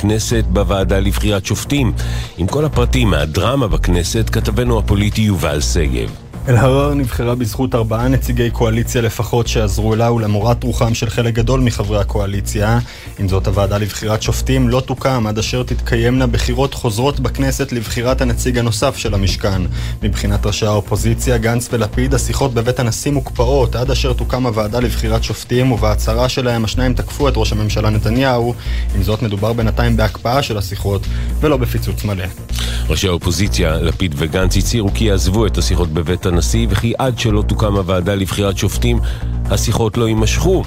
כנסת בוועדה לבחירת שופטים. עם כל הפרטים מהדרמה בכנסת, כתבנו הפוליטי יובל שגב. אל-הרר נבחרה בזכות ארבעה נציגי קואליציה לפחות שעזרו לה ולמורת רוחם של חלק גדול מחברי הקואליציה. עם זאת, הוועדה לבחירת שופטים לא תוקם עד אשר תתקיימנה בחירות חוזרות בכנסת לבחירת הנציג הנוסף של המשכן. מבחינת ראשי האופוזיציה, גנץ ולפיד, השיחות בבית הנשיא מוקפאות עד אשר תוקם הוועדה לבחירת שופטים, ובהצהרה שלהם השניים תקפו את ראש הממשלה נתניהו. עם זאת, מדובר בינתיים בהקפאה של השיחות ולא בפיצוץ מלא. ראשי האופוזיציה, לפיד וגנץ, הצהירו כי יעזבו את השיחות בבית הנשיא וכי עד שלא תוקם הוועדה לבחירת שופטים, השיחות לא יימשכו.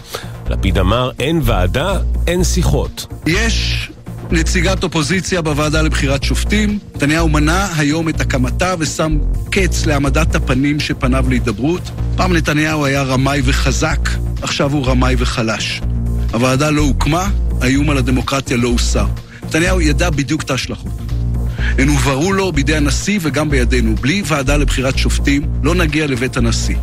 לפיד אמר, אין ועדה, אין שיחות. יש נציגת אופוזיציה בוועדה לבחירת שופטים. נתניהו מנע היום את הקמתה ושם קץ להעמדת הפנים שפניו להידברות. פעם נתניהו היה רמאי וחזק, עכשיו הוא רמאי וחלש. הוועדה לא הוקמה, האיום על הדמוקרטיה לא הוסר. נתניהו ידע בדיוק את ההשלכות. הן הובהרו לו בידי הנשיא וגם בידינו. בלי ועדה לבחירת שופטים לא נגיע לבית הנשיא.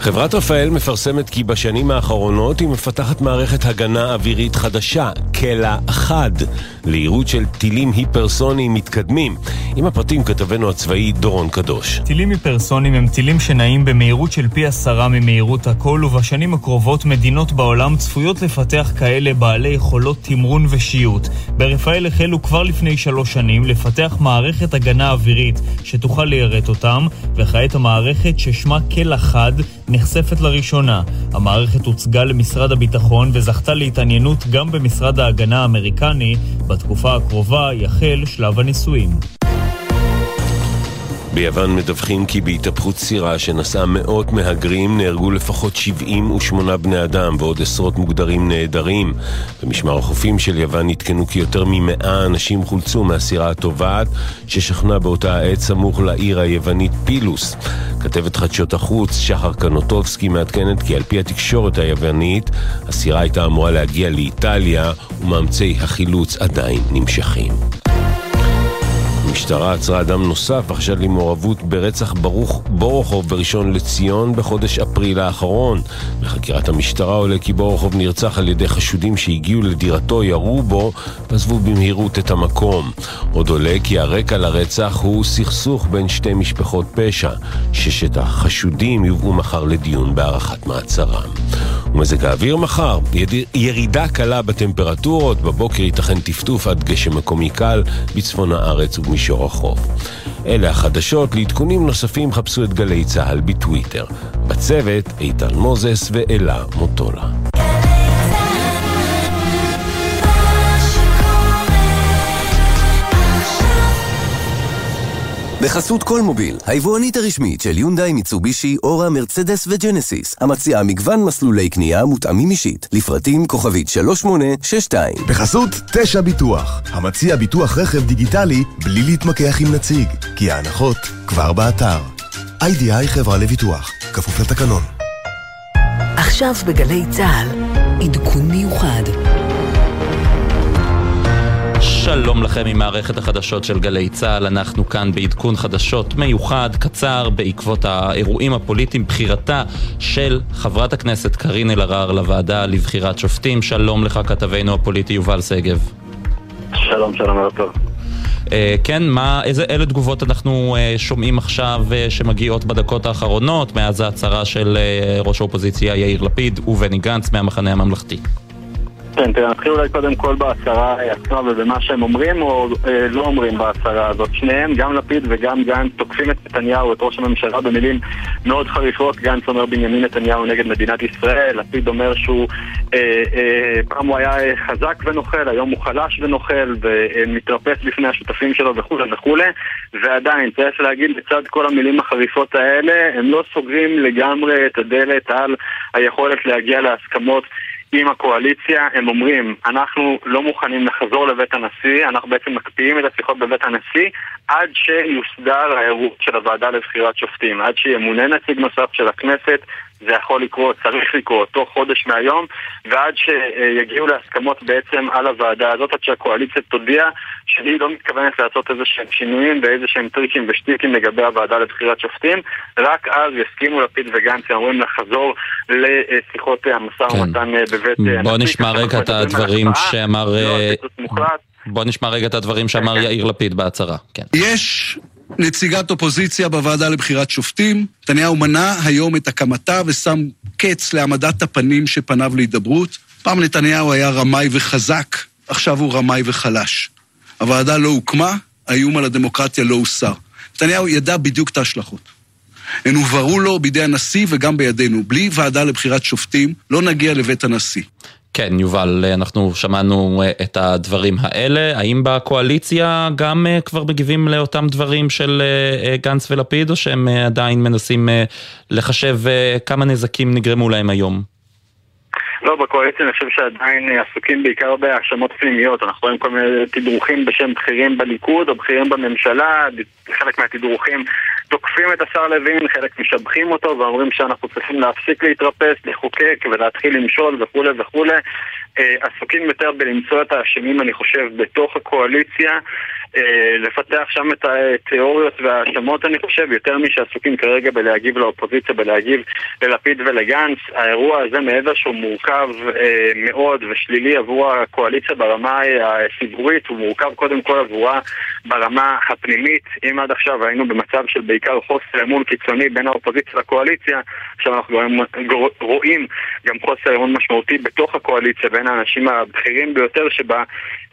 חברת רפאל מפרסמת כי בשנים האחרונות היא מפתחת מערכת הגנה אווירית חדשה, קלע אחד, לעירות של טילים היפרסוניים מתקדמים. עם הפרטים כתבנו הצבאי דורון קדוש. טילים היפרסוניים הם טילים שנעים במהירות של פי עשרה ממהירות הכל, ובשנים הקרובות מדינות בעולם צפויות לפתח כאלה בעלי יכולות תמרון ושיוט. ברפאל החלו כבר לפני שלוש שנים לפתח מערכת הגנה אווירית שתוכל ליירט אותם, וכעת המערכת ששמה קלע חד נחשפת לראשונה. המערכת הוצגה למשרד הביטחון וזכתה להתעניינות גם במשרד ההגנה האמריקני. בתקופה הקרובה יחל שלב הניסויים. ביוון מדווחים כי בהתהפכות סירה שנשאה מאות מהגרים נהרגו לפחות 78 בני אדם ועוד עשרות מוגדרים נעדרים. במשמר החופים של יוון נתקנו כי יותר ממאה אנשים חולצו מהסירה הטובעת ששכנה באותה העת סמוך לעיר היוונית פילוס. כתבת חדשות החוץ שחר קנוטובסקי מעדכנת כי על פי התקשורת היוונית הסירה הייתה אמורה להגיע לאיטליה ומאמצי החילוץ עדיין נמשכים. המשטרה עצרה אדם נוסף בחשד למעורבות ברצח ברוך בורוכוב בראשון לציון בחודש אפריל האחרון. בחקירת המשטרה עולה כי בורוכוב נרצח על ידי חשודים שהגיעו לדירתו, ירו בו ועזבו במהירות את המקום. עוד עולה כי הרקע לרצח הוא סכסוך בין שתי משפחות פשע. ששת החשודים יובאו מחר לדיון בהארכת מעצרם. ומזג האוויר מחר, ירידה קלה בטמפרטורות, בבוקר ייתכן טפטוף עד גשם מקומי קל בצפון הארץ ובמישור החוף. אלה החדשות, לעדכונים נוספים חפשו את גלי צה"ל בטוויטר. בצוות איתן מוזס ואלה מוטולה. בחסות כל מוביל, היבואנית הרשמית של יונדאי, מיצובישי, אורה, מרצדס וג'נסיס, המציעה מגוון מסלולי קנייה מותאמים אישית, לפרטים כוכבית 3862. בחסות תשע ביטוח, המציע ביטוח רכב דיגיטלי בלי להתמקח עם נציג, כי ההנחות כבר באתר. איי-די-איי חברה לביטוח, כפוף לתקנון. עכשיו בגלי צה"ל, עדכון מיוחד. שלום לכם ממערכת החדשות של גלי צה"ל, אנחנו כאן בעדכון חדשות מיוחד, קצר, בעקבות האירועים הפוליטיים, בחירתה של חברת הכנסת קארין אלהרר לוועדה לבחירת שופטים. שלום לך כתבנו הפוליטי יובל שגב. שלום, שלום, ערב טוב. Uh, כן, מה, איזה, אלה תגובות אנחנו uh, שומעים עכשיו uh, שמגיעות בדקות האחרונות מאז ההצהרה של ראש האופוזיציה יאיר לפיד ובני גנץ מהמחנה הממלכתי? כן, תראה, נתחיל אולי קודם כל בהצהרה עצמה ובמה שהם אומרים או אה, לא אומרים בהצהרה הזאת. שניהם, גם לפיד וגם גנץ, תוקפים את נתניהו, את ראש הממשלה, במילים מאוד חריפות. גנץ אומר בנימין נתניהו נגד מדינת ישראל, לפיד אומר שהוא, אה, אה, פעם הוא היה חזק ונוכל, היום הוא חלש ונוכל ומתרפס בפני השותפים שלו וכולי וכולי. ועדיין, צריך להגיד, לצד כל המילים החריפות האלה, הם לא סוגרים לגמרי את הדלת על היכולת להגיע להסכמות. עם הקואליציה, הם אומרים, אנחנו לא מוכנים לחזור לבית הנשיא, אנחנו בעצם מקפיאים את השיחות בבית הנשיא עד שיוסדר העירות של הוועדה לבחירת שופטים, עד שימונה נציג נוסף של הכנסת זה יכול לקרות, צריך לקרות, תוך חודש מהיום, ועד שיגיעו להסכמות בעצם על הוועדה הזאת, עד שהקואליציה תודיע שהיא לא מתכוונת לעשות איזה שהם שינויים ואיזה שהם טריקים ושטיקים לגבי הוועדה לבחירת שופטים, רק אז יסכימו לפיד וגנץ, הם אומרים לחזור לשיחות המשא ומתן כן. בבית... בוא נשמע רגע את הדברים שאמר... לא, בוא נשמע רגע את הדברים שאמר יאיר לפיד בהצהרה. כן. יש נציגת אופוזיציה בוועדה לבחירת שופטים. נתניהו מנע היום את הקמתה ושם קץ להעמדת הפנים שפניו להידברות. פעם נתניהו היה רמאי וחזק, עכשיו הוא רמאי וחלש. הוועדה לא הוקמה, האיום על הדמוקרטיה לא הוסר. נתניהו ידע בדיוק את ההשלכות. הן הובהרו לו בידי הנשיא וגם בידינו. בלי ועדה לבחירת שופטים לא נגיע לבית הנשיא. כן, יובל, אנחנו שמענו אה, את הדברים האלה. האם בקואליציה גם אה, כבר מגיבים לאותם דברים של אה, גנץ ולפיד, או שהם עדיין מנסים לחשב כמה נזקים נגרמו להם היום? לא, בקואליציה אני חושב שעדיין עסוקים בעיקר בהאשמות פנימיות. אנחנו רואים כל מיני תדרוכים בשם בכירים בליכוד או בכירים בממשלה, חלק מהתדרוכים תוקפים את השר לוין, חלק משבחים אותו ואומרים שאנחנו צריכים להפסיק להתרפס, לחוקק ולהתחיל למשול וכולי וכולי. אה, עסוקים יותר בלמצוא את האשמים, אני חושב, בתוך הקואליציה, אה, לפתח שם את התיאוריות וההאשמות, אני חושב, יותר משעסוקים כרגע בלהגיב לאופוזיציה, בלהגיב ללפיד ולגנץ. האירוע הזה, מעבר שהוא מורכב אה, מאוד ושלילי עבור הקואליציה ברמה הציבורית, הוא מורכב קודם כל עבורה ברמה הפנימית. אם עד עכשיו היינו במצב של בעיקר חוסר אמון קיצוני בין האופוזיציה לקואליציה, עכשיו אנחנו רואים גם חוסר אמון משמעותי בתוך הקואליציה בין האנשים הבכירים ביותר שבה,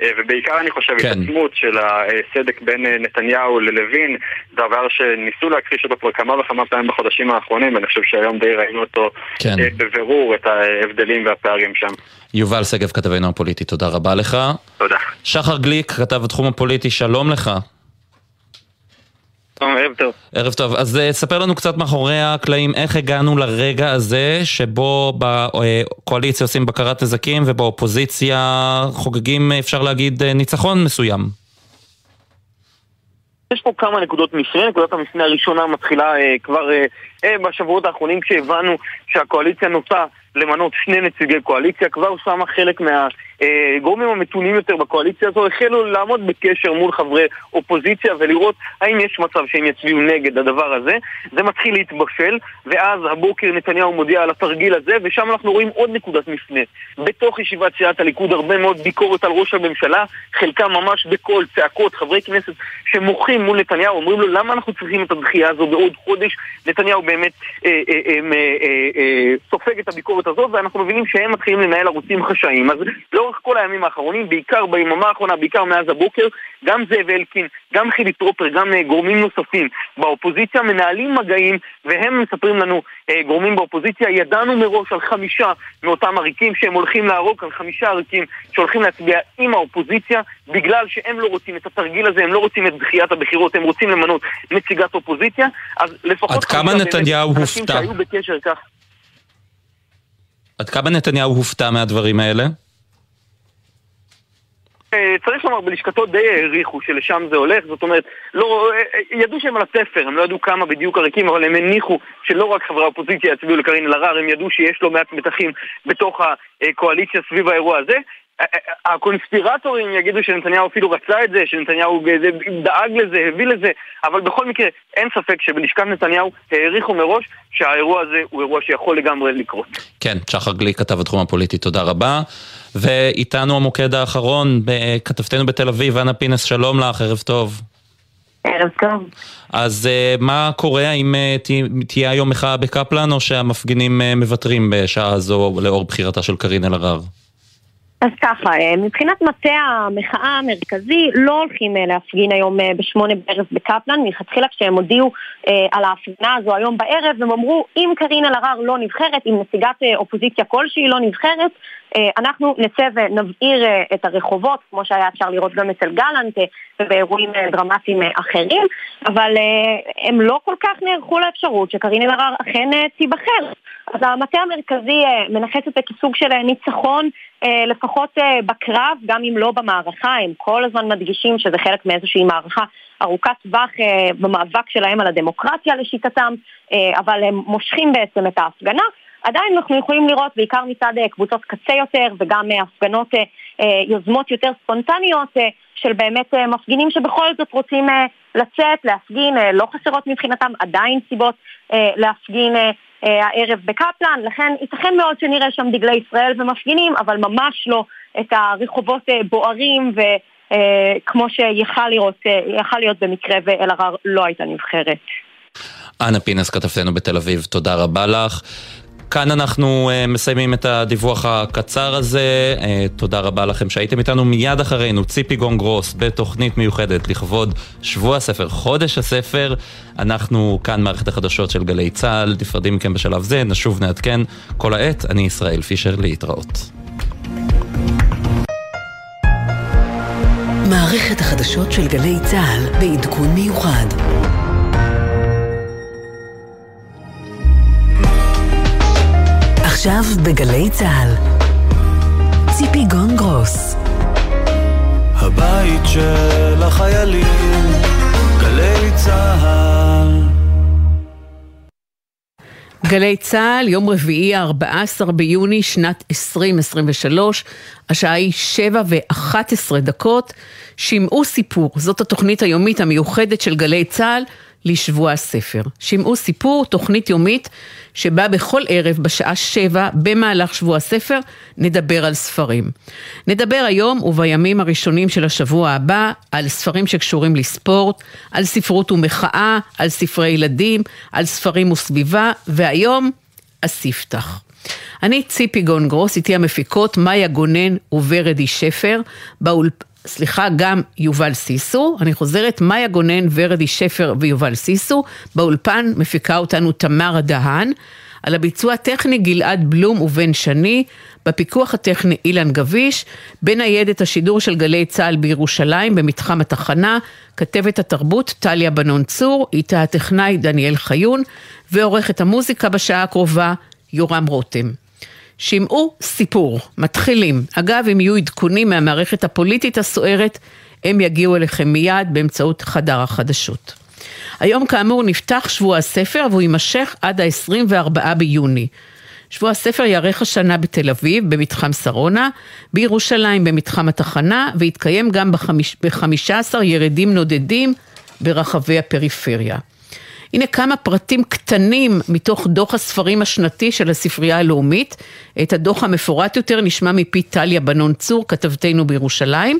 אה, ובעיקר אני חושב כן. התעצמות של הסדק בין אה, נתניהו ללוין, דבר שניסו להכחיש אותו כבר כמה וכמה פעמים בחודשים האחרונים, ואני חושב שהיום די ראינו אותו כן. אה, בבירור, את ההבדלים והפערים שם. יובל שגב, כתבנו הפוליטי, תודה רבה לך. תודה. שחר גליק, כתב התחום הפוליטי, שלום לך. ערב טוב. ערב טוב. אז uh, ספר לנו קצת מאחורי הקלעים איך הגענו לרגע הזה שבו בקואליציה עושים בקרת נזקים ובאופוזיציה חוגגים, אפשר להגיד, אה, ניצחון מסוים. יש פה כמה נקודות מפנה, נקודת המפנה הראשונה מתחילה אה, כבר אה, אה, בשבועות האחרונים כשהבנו שהקואליציה נוטה למנות שני נציגי קואליציה, כבר שמה חלק מהגורמים המתונים יותר בקואליציה הזו החלו לעמוד בקשר מול חברי אופוזיציה ולראות האם יש מצב שהם יצביעו נגד הדבר הזה. זה מתחיל להתבשל, ואז הבוקר נתניהו מודיע על התרגיל הזה, ושם אנחנו רואים עוד נקודת מפנה. בתוך ישיבת סיעת הליכוד הרבה מאוד ביקורת על ראש הממשלה, חלקם ממש בקול, צעקות, חברי כנסת שמוחים מול נתניהו, אומרים לו למה אנחנו צריכים את הדחייה הזו בעוד חודש? נתניהו באמת אה, אה, אה, אה, אה, סופג את הביקורת הזאת, ואנחנו מבינים שהם מתחילים לנהל ערוצים חשאיים. אז לאורך כל הימים האחרונים, בעיקר ביממה האחרונה, בעיקר מאז הבוקר, גם זאב אלקין, גם חילי טרופר, גם אה, גורמים נוספים באופוזיציה מנהלים מגעים, והם מספרים לנו, אה, גורמים באופוזיציה, ידענו מראש על חמישה מאותם עריקים שהם הולכים להרוג, על חמישה עריקים שהולכים להצביע עם האופוזיציה, בגלל שהם לא רוצים את התרגיל הזה, הם לא רוצים את דחיית הבחירות, הם רוצים למנות נציגת אופוזיציה, אז לפחות... עד כמה נתניהו הופתע? עד כמה נתניהו הופתע מהדברים האלה? אה, צריך לומר, בלשכתו די העריכו שלשם זה הולך, זאת אומרת, לא, אה, ידעו שהם על הספר, הם לא ידעו כמה בדיוק עריקים, אבל הם הניחו שלא רק חברי האופוזיציה יצביעו לקארין אלהרר, הם ידעו שיש לא מעט מתחים בתוך הקואליציה סביב האירוע הזה. הקונספירטורים יגידו שנתניהו אפילו רצה את זה, שנתניהו דאג לזה, הביא לזה, אבל בכל מקרה אין ספק שבלשכת נתניהו העריכו מראש שהאירוע הזה הוא אירוע שיכול לגמרי לקרות. כן, שחר גליק כתב התחום הפוליטי, תודה רבה. ואיתנו המוקד האחרון, כתבתנו בתל אביב, אנה פינס, שלום לך, ערב טוב. ערב טוב. אז uh, מה קורה, האם uh, תהיה היום מחאה בקפלן, או שהמפגינים uh, מוותרים בשעה זו לאור בחירתה של קארין אלהרר? אז ככה, מבחינת מטה המחאה המרכזי לא הולכים להפגין היום בשמונה בערב בקפלן, מלכתחילה כשהם הודיעו על ההפגנה הזו היום בערב, הם אמרו אם קארין אלהרר לא נבחרת, אם נציגת אופוזיציה כלשהי לא נבחרת, אנחנו נצא ונבעיר את הרחובות, כמו שהיה אפשר לראות גם אצל גלנט ובאירועים דרמטיים אחרים, אבל הם לא כל כך נערכו לאפשרות שקארין אלהרר אכן תיבחר. אז המטה המרכזי מנכס את זה כסוג של ניצחון לפחות בקרב, גם אם לא במערכה, הם כל הזמן מדגישים שזה חלק מאיזושהי מערכה ארוכת טווח במאבק שלהם על הדמוקרטיה לשיטתם, אבל הם מושכים בעצם את ההפגנה. עדיין אנחנו יכולים לראות בעיקר מצד קבוצות קצה יותר וגם הפגנות יוזמות יותר ספונטניות של באמת מפגינים שבכל זאת רוצים לצאת, להפגין, לא חסרות מבחינתם עדיין סיבות להפגין הערב בקפלן, לכן ייתכן מאוד שנראה שם דגלי ישראל ומפגינים, אבל ממש לא את הרחובות בוערים וכמו שיכל להיות במקרה ואלהרר לא הייתה נבחרת. אנה פינס, כתבתנו בתל אביב, תודה רבה לך. כאן אנחנו uh, מסיימים את הדיווח הקצר הזה. Uh, תודה רבה לכם שהייתם איתנו מיד אחרינו. ציפי גונגרוס בתוכנית מיוחדת לכבוד שבוע הספר, חודש הספר. אנחנו כאן מערכת החדשות של גלי צה"ל, נפרדים מכם בשלב זה, נשוב נעדכן כל העת. אני ישראל פישר, להתראות. מערכת החדשות של גלי צה"ל בעדכון מיוחד. עכשיו בגלי צה"ל, ציפי גונגרוס. הבית של החיילים, גלי צה"ל. גלי צה"ל, יום רביעי, 14 ביוני, שנת 2023, השעה היא 7 ו-11 דקות. שמעו סיפור, זאת התוכנית היומית המיוחדת של גלי צה"ל. לשבוע הספר. שמעו סיפור, תוכנית יומית, שבה בכל ערב בשעה שבע, במהלך שבוע הספר, נדבר על ספרים. נדבר היום ובימים הראשונים של השבוע הבא על ספרים שקשורים לספורט, על ספרות ומחאה, על ספרי ילדים, על ספרים וסביבה, והיום, הספתח. אני ציפי גונגרוס, איתי המפיקות מאיה גונן ווורדי שפר, באולפ... סליחה, גם יובל סיסו, אני חוזרת, מאיה גונן, ורדי שפר ויובל סיסו, באולפן מפיקה אותנו תמרה דהן, על הביצוע הטכני גלעד בלום ובן שני, בפיקוח הטכני אילן גביש, בניידת השידור של גלי צה"ל בירושלים במתחם התחנה, כתבת התרבות טליה בנון צור, איתה הטכנאי דניאל חיון, ועורכת המוזיקה בשעה הקרובה יורם רותם. שמעו סיפור, מתחילים. אגב, אם יהיו עדכונים מהמערכת הפוליטית הסוערת, הם יגיעו אליכם מיד באמצעות חדר החדשות. היום כאמור נפתח שבוע הספר והוא יימשך עד ה-24 ביוני. שבוע הספר יארך השנה בתל אביב, במתחם שרונה, בירושלים במתחם התחנה, ויתקיים גם ב-15 ירידים נודדים ברחבי הפריפריה. הנה כמה פרטים קטנים מתוך דוח הספרים השנתי של הספרייה הלאומית. את הדוח המפורט יותר נשמע מפי טליה בנון צור, כתבתנו בירושלים.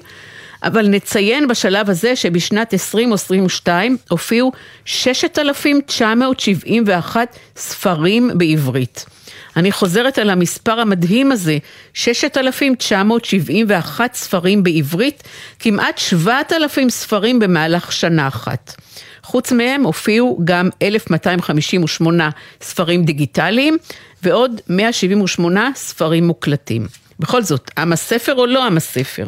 אבל נציין בשלב הזה שבשנת 2022 הופיעו 6,971 ספרים בעברית. אני חוזרת על המספר המדהים הזה, 6,971 ספרים בעברית, כמעט 7,000 ספרים במהלך שנה אחת. חוץ מהם הופיעו גם 1,258 ספרים דיגיטליים ועוד 178 ספרים מוקלטים. בכל זאת, עם הספר או לא עם הספר?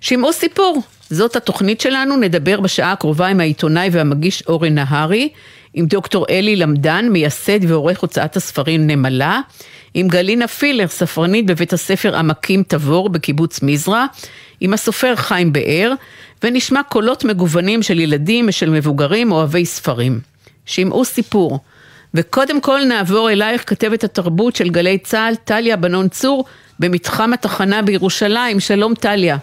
שמעו סיפור, זאת התוכנית שלנו, נדבר בשעה הקרובה עם העיתונאי והמגיש אורן נהרי, עם דוקטור אלי למדן, מייסד ועורך הוצאת הספרים נמלה, עם גלינה פילר, ספרנית בבית הספר עמקים תבור בקיבוץ מזרע, עם הסופר חיים באר, ונשמע קולות מגוונים של ילדים ושל מבוגרים אוהבי ספרים. שמעו סיפור. וקודם כל נעבור אלייך כתבת התרבות של גלי צה"ל, טליה בנון צור, במתחם התחנה בירושלים. שלום טליה.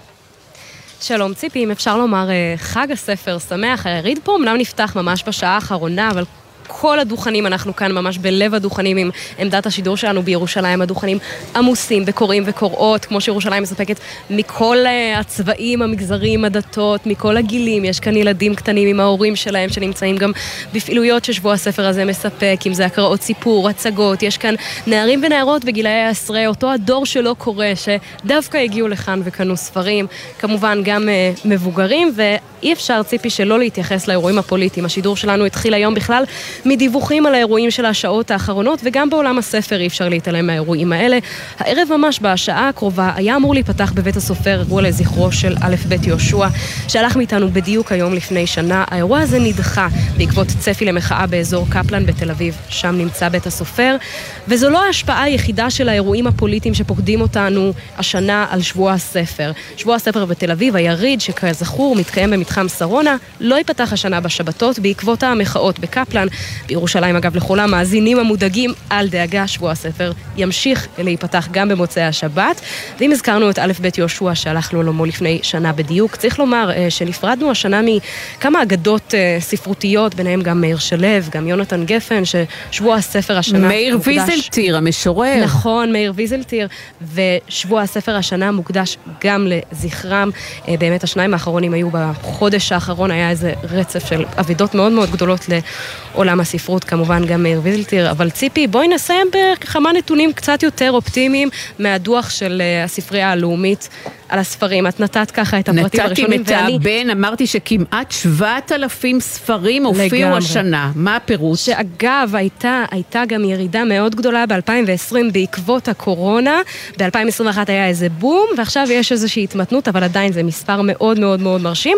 שלום ציפי, אם אפשר לומר אה, חג הספר שמח, היריד פה אמנם נפתח ממש בשעה האחרונה, אבל כל הדוכנים, אנחנו כאן ממש בלב הדוכנים עם עמדת השידור שלנו בירושלים, הדוכנים עמוסים בקוראים וקוראות, כמו שירושלים מספקת מכל uh, הצבעים, המגזרים, הדתות, מכל הגילים, יש כאן ילדים קטנים עם ההורים שלהם שנמצאים גם בפעילויות ששבוע הספר הזה מספק, אם זה הקראות סיפור, הצגות, יש כאן נערים ונערות בגילאי העשרה, אותו הדור שלא קורא, שדווקא הגיעו לכאן וקנו ספרים, כמובן גם uh, מבוגרים, ואי אפשר, ציפי, שלא להתייחס לאירועים הפוליטיים. השידור שלנו התחיל היום בכלל מדיווחים על האירועים של השעות האחרונות, וגם בעולם הספר אי אפשר להתעלם מהאירועים האלה. הערב ממש בשעה הקרובה היה אמור להיפתח בבית הסופר אירוע לזכרו של א' ב' יהושע, שהלך מאיתנו בדיוק היום לפני שנה. האירוע הזה נדחה בעקבות צפי למחאה באזור קפלן בתל אביב, שם נמצא בית הסופר, וזו לא ההשפעה היחידה של האירועים הפוליטיים שפוקדים אותנו השנה על שבוע הספר. שבוע הספר בתל אביב, היריד, שכזכור מתקיים במתחם שרונה, לא ייפתח השנה בשבתות בעקבות המחאות בקפלן. בירושלים, אגב, לכל המאזינים המודאגים, אל דאגה, שבוע הספר ימשיך להיפתח גם במוצאי השבת. ואם הזכרנו את א' ב' יהושע שהלך לעולמו לפני שנה בדיוק, צריך לומר אה, שנפרדנו השנה מכמה אגדות אה, ספרותיות, ביניהם גם מאיר שלו, גם יונתן גפן, ששבוע הספר השנה מאיר מוקדש... מאיר ויזלטיר, המשורר. נכון, מאיר ויזלטיר, ושבוע הספר השנה מוקדש גם לזכרם. אה, באמת השניים האחרונים היו בחודש האחרון, היה איזה רצף של אבדות מאוד מאוד גדולות לעולם הספרות, כמובן גם מאיר ויזלטיר. אבל ציפי, בואי נסיים בכמה נתונים קצת יותר אופטימיים מהדוח של אה, הספרייה הלאומית. על הספרים. את נתת ככה את הפרטים הראשונים, ואני... נתתי מתאבן, אמרתי שכמעט 7,000 ספרים הופיעו השנה. מה הפירוש? שאגב, הייתה, הייתה גם ירידה מאוד גדולה ב-2020 בעקבות הקורונה. ב-2021 היה איזה בום, ועכשיו יש איזושהי התמתנות, אבל עדיין זה מספר מאוד מאוד מאוד מרשים.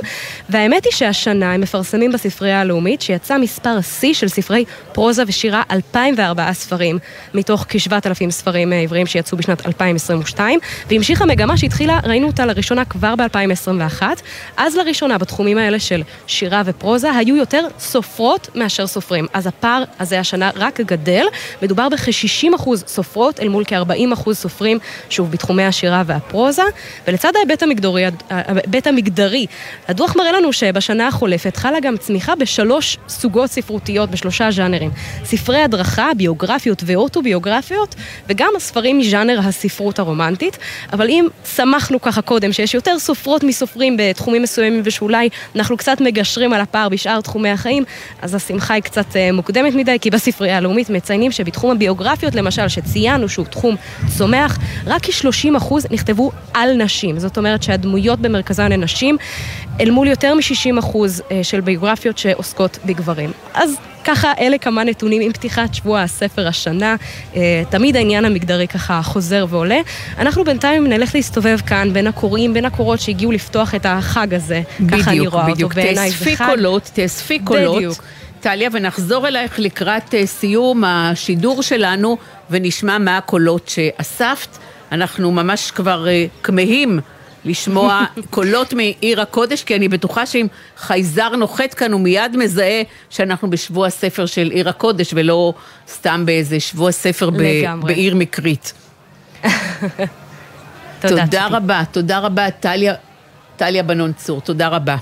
והאמת היא שהשנה הם מפרסמים בספרייה הלאומית שיצא מספר שיא של ספרי פרוזה ושירה, 204 ספרים, מתוך כ-7,000 ספרים עבריים שיצאו בשנת 2022, והמשיכה מגמה שהתחילה, ראינו ראינו אותה לראשונה כבר ב-2021. אז לראשונה בתחומים האלה של שירה ופרוזה היו יותר סופרות מאשר סופרים. אז הפער הזה השנה רק גדל. מדובר בכ-60% סופרות אל מול כ-40% סופרים, שוב, בתחומי השירה והפרוזה. ולצד ההיבט המגדרי, ההיבט המגדרי, הדוח מראה לנו שבשנה החולפת חלה גם צמיחה בשלוש סוגות ספרותיות, בשלושה ז'אנרים. ספרי הדרכה, ביוגרפיות ואוטוביוגרפיות, וגם הספרים מז'אנר הספרות הרומנטית. אבל אם שמחנו ככה ככה קודם, שיש יותר סופרות מסופרים בתחומים מסוימים ושאולי אנחנו קצת מגשרים על הפער בשאר תחומי החיים, אז השמחה היא קצת אה, מוקדמת מדי, כי בספרייה הלאומית מציינים שבתחום הביוגרפיות למשל, שציינו שהוא תחום צומח, רק כ-30% נכתבו על נשים. זאת אומרת שהדמויות במרכזן הן נשים, אל מול יותר מ-60% אה, של ביוגרפיות שעוסקות בגברים. אז ככה, אלה כמה נתונים עם פתיחת שבוע הספר השנה. אה, תמיד העניין המגדרי ככה חוזר ועולה. אנחנו בינתיים נלך להסתובב כאן בין הקוראים, בין הקורות שהגיעו לפתוח את החג הזה. בדיוק, ככה אני רואה בדיוק. אותו בעיניי. תאספי קולות, תאספי קולות. בדיוק. טליה, ונחזור אלייך לקראת אה, סיום השידור שלנו, ונשמע מה הקולות שאספת. אנחנו ממש כבר כמהים לשמוע קולות מעיר הקודש, כי אני בטוחה שאם חייזר נוחת כאן הוא מיד מזהה שאנחנו בשבוע ספר של עיר הקודש, ולא סתם באיזה שבוע ספר ב- בעיר מקרית. תודה, תודה רבה, תודה רבה, טליה, טליה בנון צור, תודה רבה.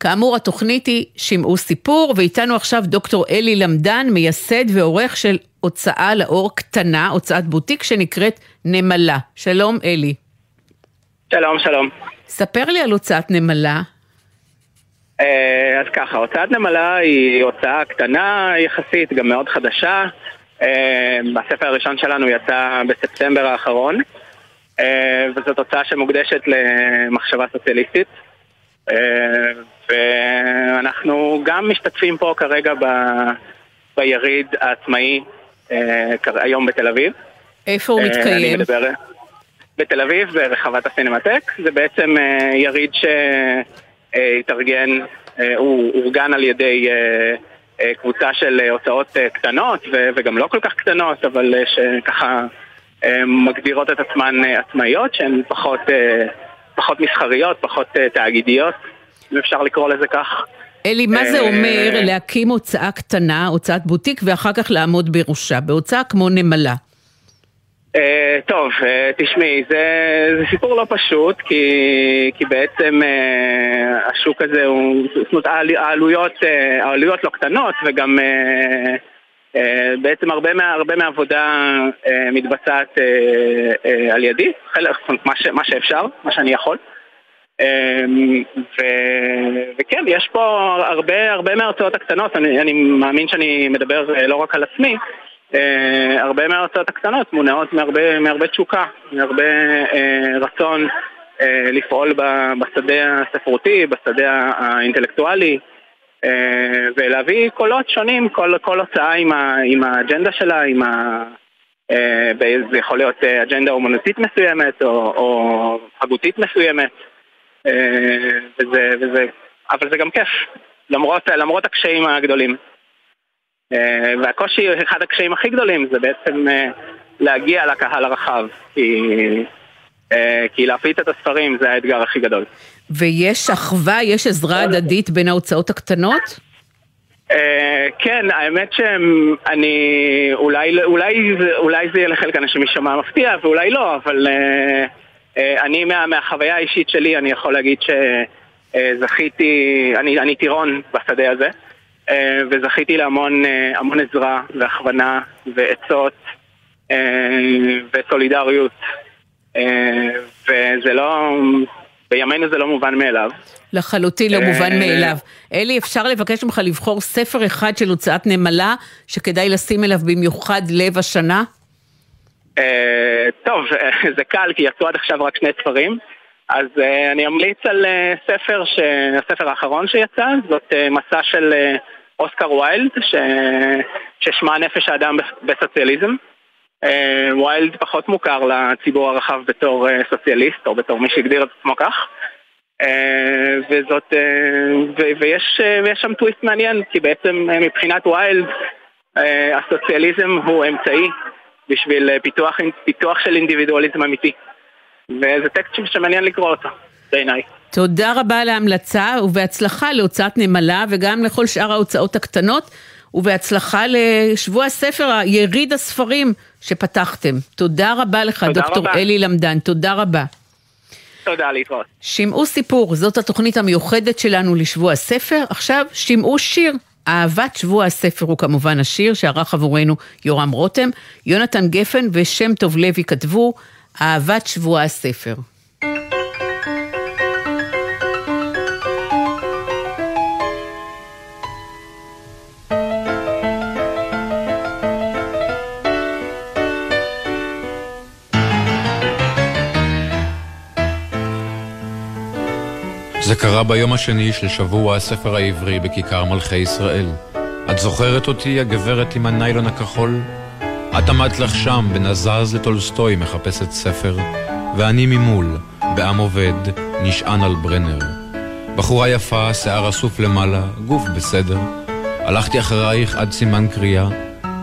כאמור, התוכנית היא שמעו סיפור, ואיתנו עכשיו דוקטור אלי למדן, מייסד ועורך של הוצאה לאור קטנה, הוצאת בוטיק שנקראת נמלה. שלום, אלי. שלום, שלום. ספר לי על הוצאת נמלה. אה, אז ככה, הוצאת נמלה היא הוצאה קטנה יחסית, גם מאוד חדשה. אה, הספר הראשון שלנו יצא בספטמבר האחרון, אה, וזאת הוצאה שמוקדשת למחשבה סוציאליסטית. ואנחנו גם משתתפים פה כרגע ב... ביריד העצמאי היום בתל אביב. איפה הוא מתקיים? אני מדבר... בתל אביב, ברחבת הסינמטק. זה בעצם uh, יריד שהתארגן, uh, הוא אורגן על ידי קבוצה של הוצאות קטנות, ו- וגם לא כל כך קטנות, אבל שככה מגדירות את עצמן עצמאיות, שהן פחות, פחות מסחריות, פחות תאגידיות, אם אפשר לקרוא לזה כך. אלי, מה זה אומר להקים הוצאה קטנה, הוצאת בוטיק, ואחר כך לעמוד בראשה, בהוצאה כמו נמלה? Uh, טוב, uh, תשמעי, זה, זה סיפור לא פשוט, כי, כי בעצם uh, השוק הזה הוא, זאת אומרת, העלויות, העלויות לא קטנות, וגם בעצם הרבה, מה, הרבה מהעבודה מתבצעת על ידי, חלק, מה, ש, מה שאפשר, מה שאני יכול. Uh, ו, וכן, יש פה הרבה, הרבה מההוצאות הקטנות, אני, אני מאמין שאני מדבר לא רק על עצמי, אה, הרבה מההרצאות הקטנות מונעות מהרבה, מהרבה תשוקה, מהרבה אה, רצון אה, לפעול בשדה הספרותי, בשדה האינטלקטואלי, ולהביא קולות שונים, כל, כל הוצאה עם, ה, עם האג'נדה שלה, עם ה... זה יכול להיות אג'נדה אומנותית מסוימת או, או הגותית מסוימת, וזה, וזה, אבל זה גם כיף, למרות, למרות הקשיים הגדולים. והקושי, אחד הקשיים הכי גדולים זה בעצם להגיע לקהל הרחב, כי, כי להפיץ את הספרים זה האתגר הכי גדול. ויש אחווה, יש עזרה הדדית בין ההוצאות הקטנות? Uh, כן, האמת שאני, אולי, אולי, אולי זה יהיה לחלק אנשים יישמע מפתיע ואולי לא, אבל uh, uh, אני מה, מהחוויה האישית שלי, אני יכול להגיד שזכיתי, אני, אני טירון בשדה הזה, וזכיתי להמון המון עזרה והכוונה ועצות uh, וסולידריות, וזה לא, בימינו זה לא מובן מאליו. לחלוטין לא מובן מאליו. אלי, אפשר לבקש ממך לבחור ספר אחד של הוצאת נמלה, שכדאי לשים אליו במיוחד לב השנה? טוב, זה קל, כי יצאו עד עכשיו רק שני ספרים. אז אני אמליץ על ספר, הספר האחרון שיצא, זאת מסע של אוסקר ויילד, ששמה נפש האדם בסוציאליזם. ויילד פחות מוכר לציבור הרחב בתור סוציאליסט, או בתור מי שהגדיר את עצמו כך. וזאת, ויש, ויש שם טוויסט מעניין, כי בעצם מבחינת ויילד הסוציאליזם הוא אמצעי בשביל פיתוח, פיתוח של אינדיבידואליזם אמיתי. וזה טקסט שמעניין לקרוא אותו, בעיניי. תודה רבה על ההמלצה ובהצלחה להוצאת נמלה וגם לכל שאר ההוצאות הקטנות ובהצלחה לשבוע הספר, יריד הספרים שפתחתם. תודה רבה לך, תודה דוקטור רבה. אלי למדן, תודה רבה. תודה, להתראות. שמעו סיפור, זאת התוכנית המיוחדת שלנו לשבוע הספר. עכשיו, שמעו שיר. אהבת שבוע הספר הוא כמובן השיר שערך עבורנו יורם רותם, יונתן גפן ושם טוב לוי כתבו אהבת שבוע הספר. זה קרה ביום השני של שבוע הספר העברי בכיכר מלכי ישראל. את זוכרת אותי, הגברת עם הניילון הכחול? את עמדת לך שם, בנזז לטולסטוי מחפשת ספר, ואני ממול, בעם עובד, נשען על ברנר. בחורה יפה, שיער אסוף למעלה, גוף בסדר. הלכתי אחרייך עד סימן קריאה,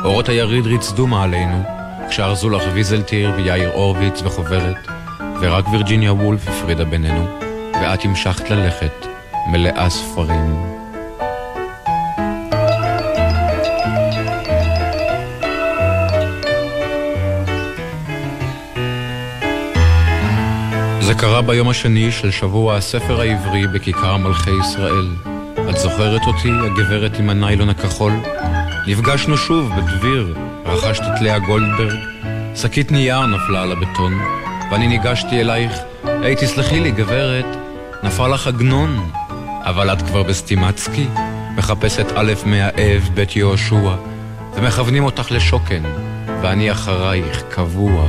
אורות היריד ריצדו מעלינו, כשארזו לך ויזלטיר ויאיר הורוביץ וחוברת, ורק וירג'יניה וולף הפרידה בינינו. ואת המשכת ללכת, מלאה ספרים. זה קרה ביום השני של שבוע הספר העברי בכיכר מלכי ישראל. את זוכרת אותי, הגברת עם הניילון הכחול? נפגשנו שוב בדביר, רכשת את לאה גולדברג. שקית נייר נפלה על הבטון, ואני ניגשתי אלייך. היי, תסלחי לי, גברת, נפל לך עגנון, אבל את כבר בסטימצקי, מחפשת א' מהאב, בית יהושע, ומכוונים אותך לשוקן, ואני אחרייך קבוע.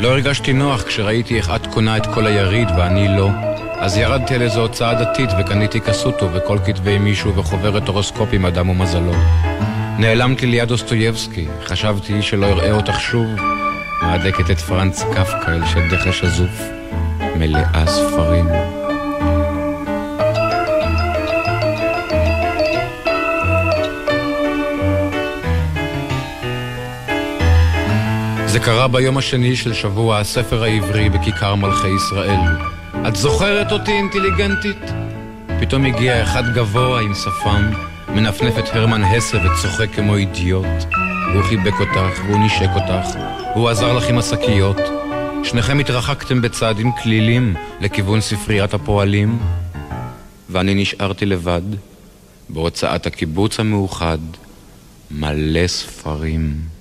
לא הרגשתי נוח כשראיתי איך את קונה את כל היריד ואני לא. אז ירדתי על איזו הוצאה דתית וקניתי קסוטו וכל כתבי מישהו וחוברת הורוסקופ עם אדם ומזלו. נעלמתי ליד אוסטויבסקי, חשבתי שלא אראה אותך שוב, מהדקת את פרנץ קפקא אל שדך השזוף, מלאה ספרים. זה קרה ביום השני של שבוע הספר העברי בכיכר מלכי ישראל. את זוכרת אותי אינטליגנטית? פתאום הגיע אחד גבוה עם שפם, מנפנף את הרמן הסה וצוחק כמו אידיוט. והוא חיבק אותך, והוא נשק אותך, והוא עזר לך עם השקיות. שניכם התרחקתם בצעדים כלילים לכיוון ספריית הפועלים, ואני נשארתי לבד, בהוצאת הקיבוץ המאוחד, מלא ספרים.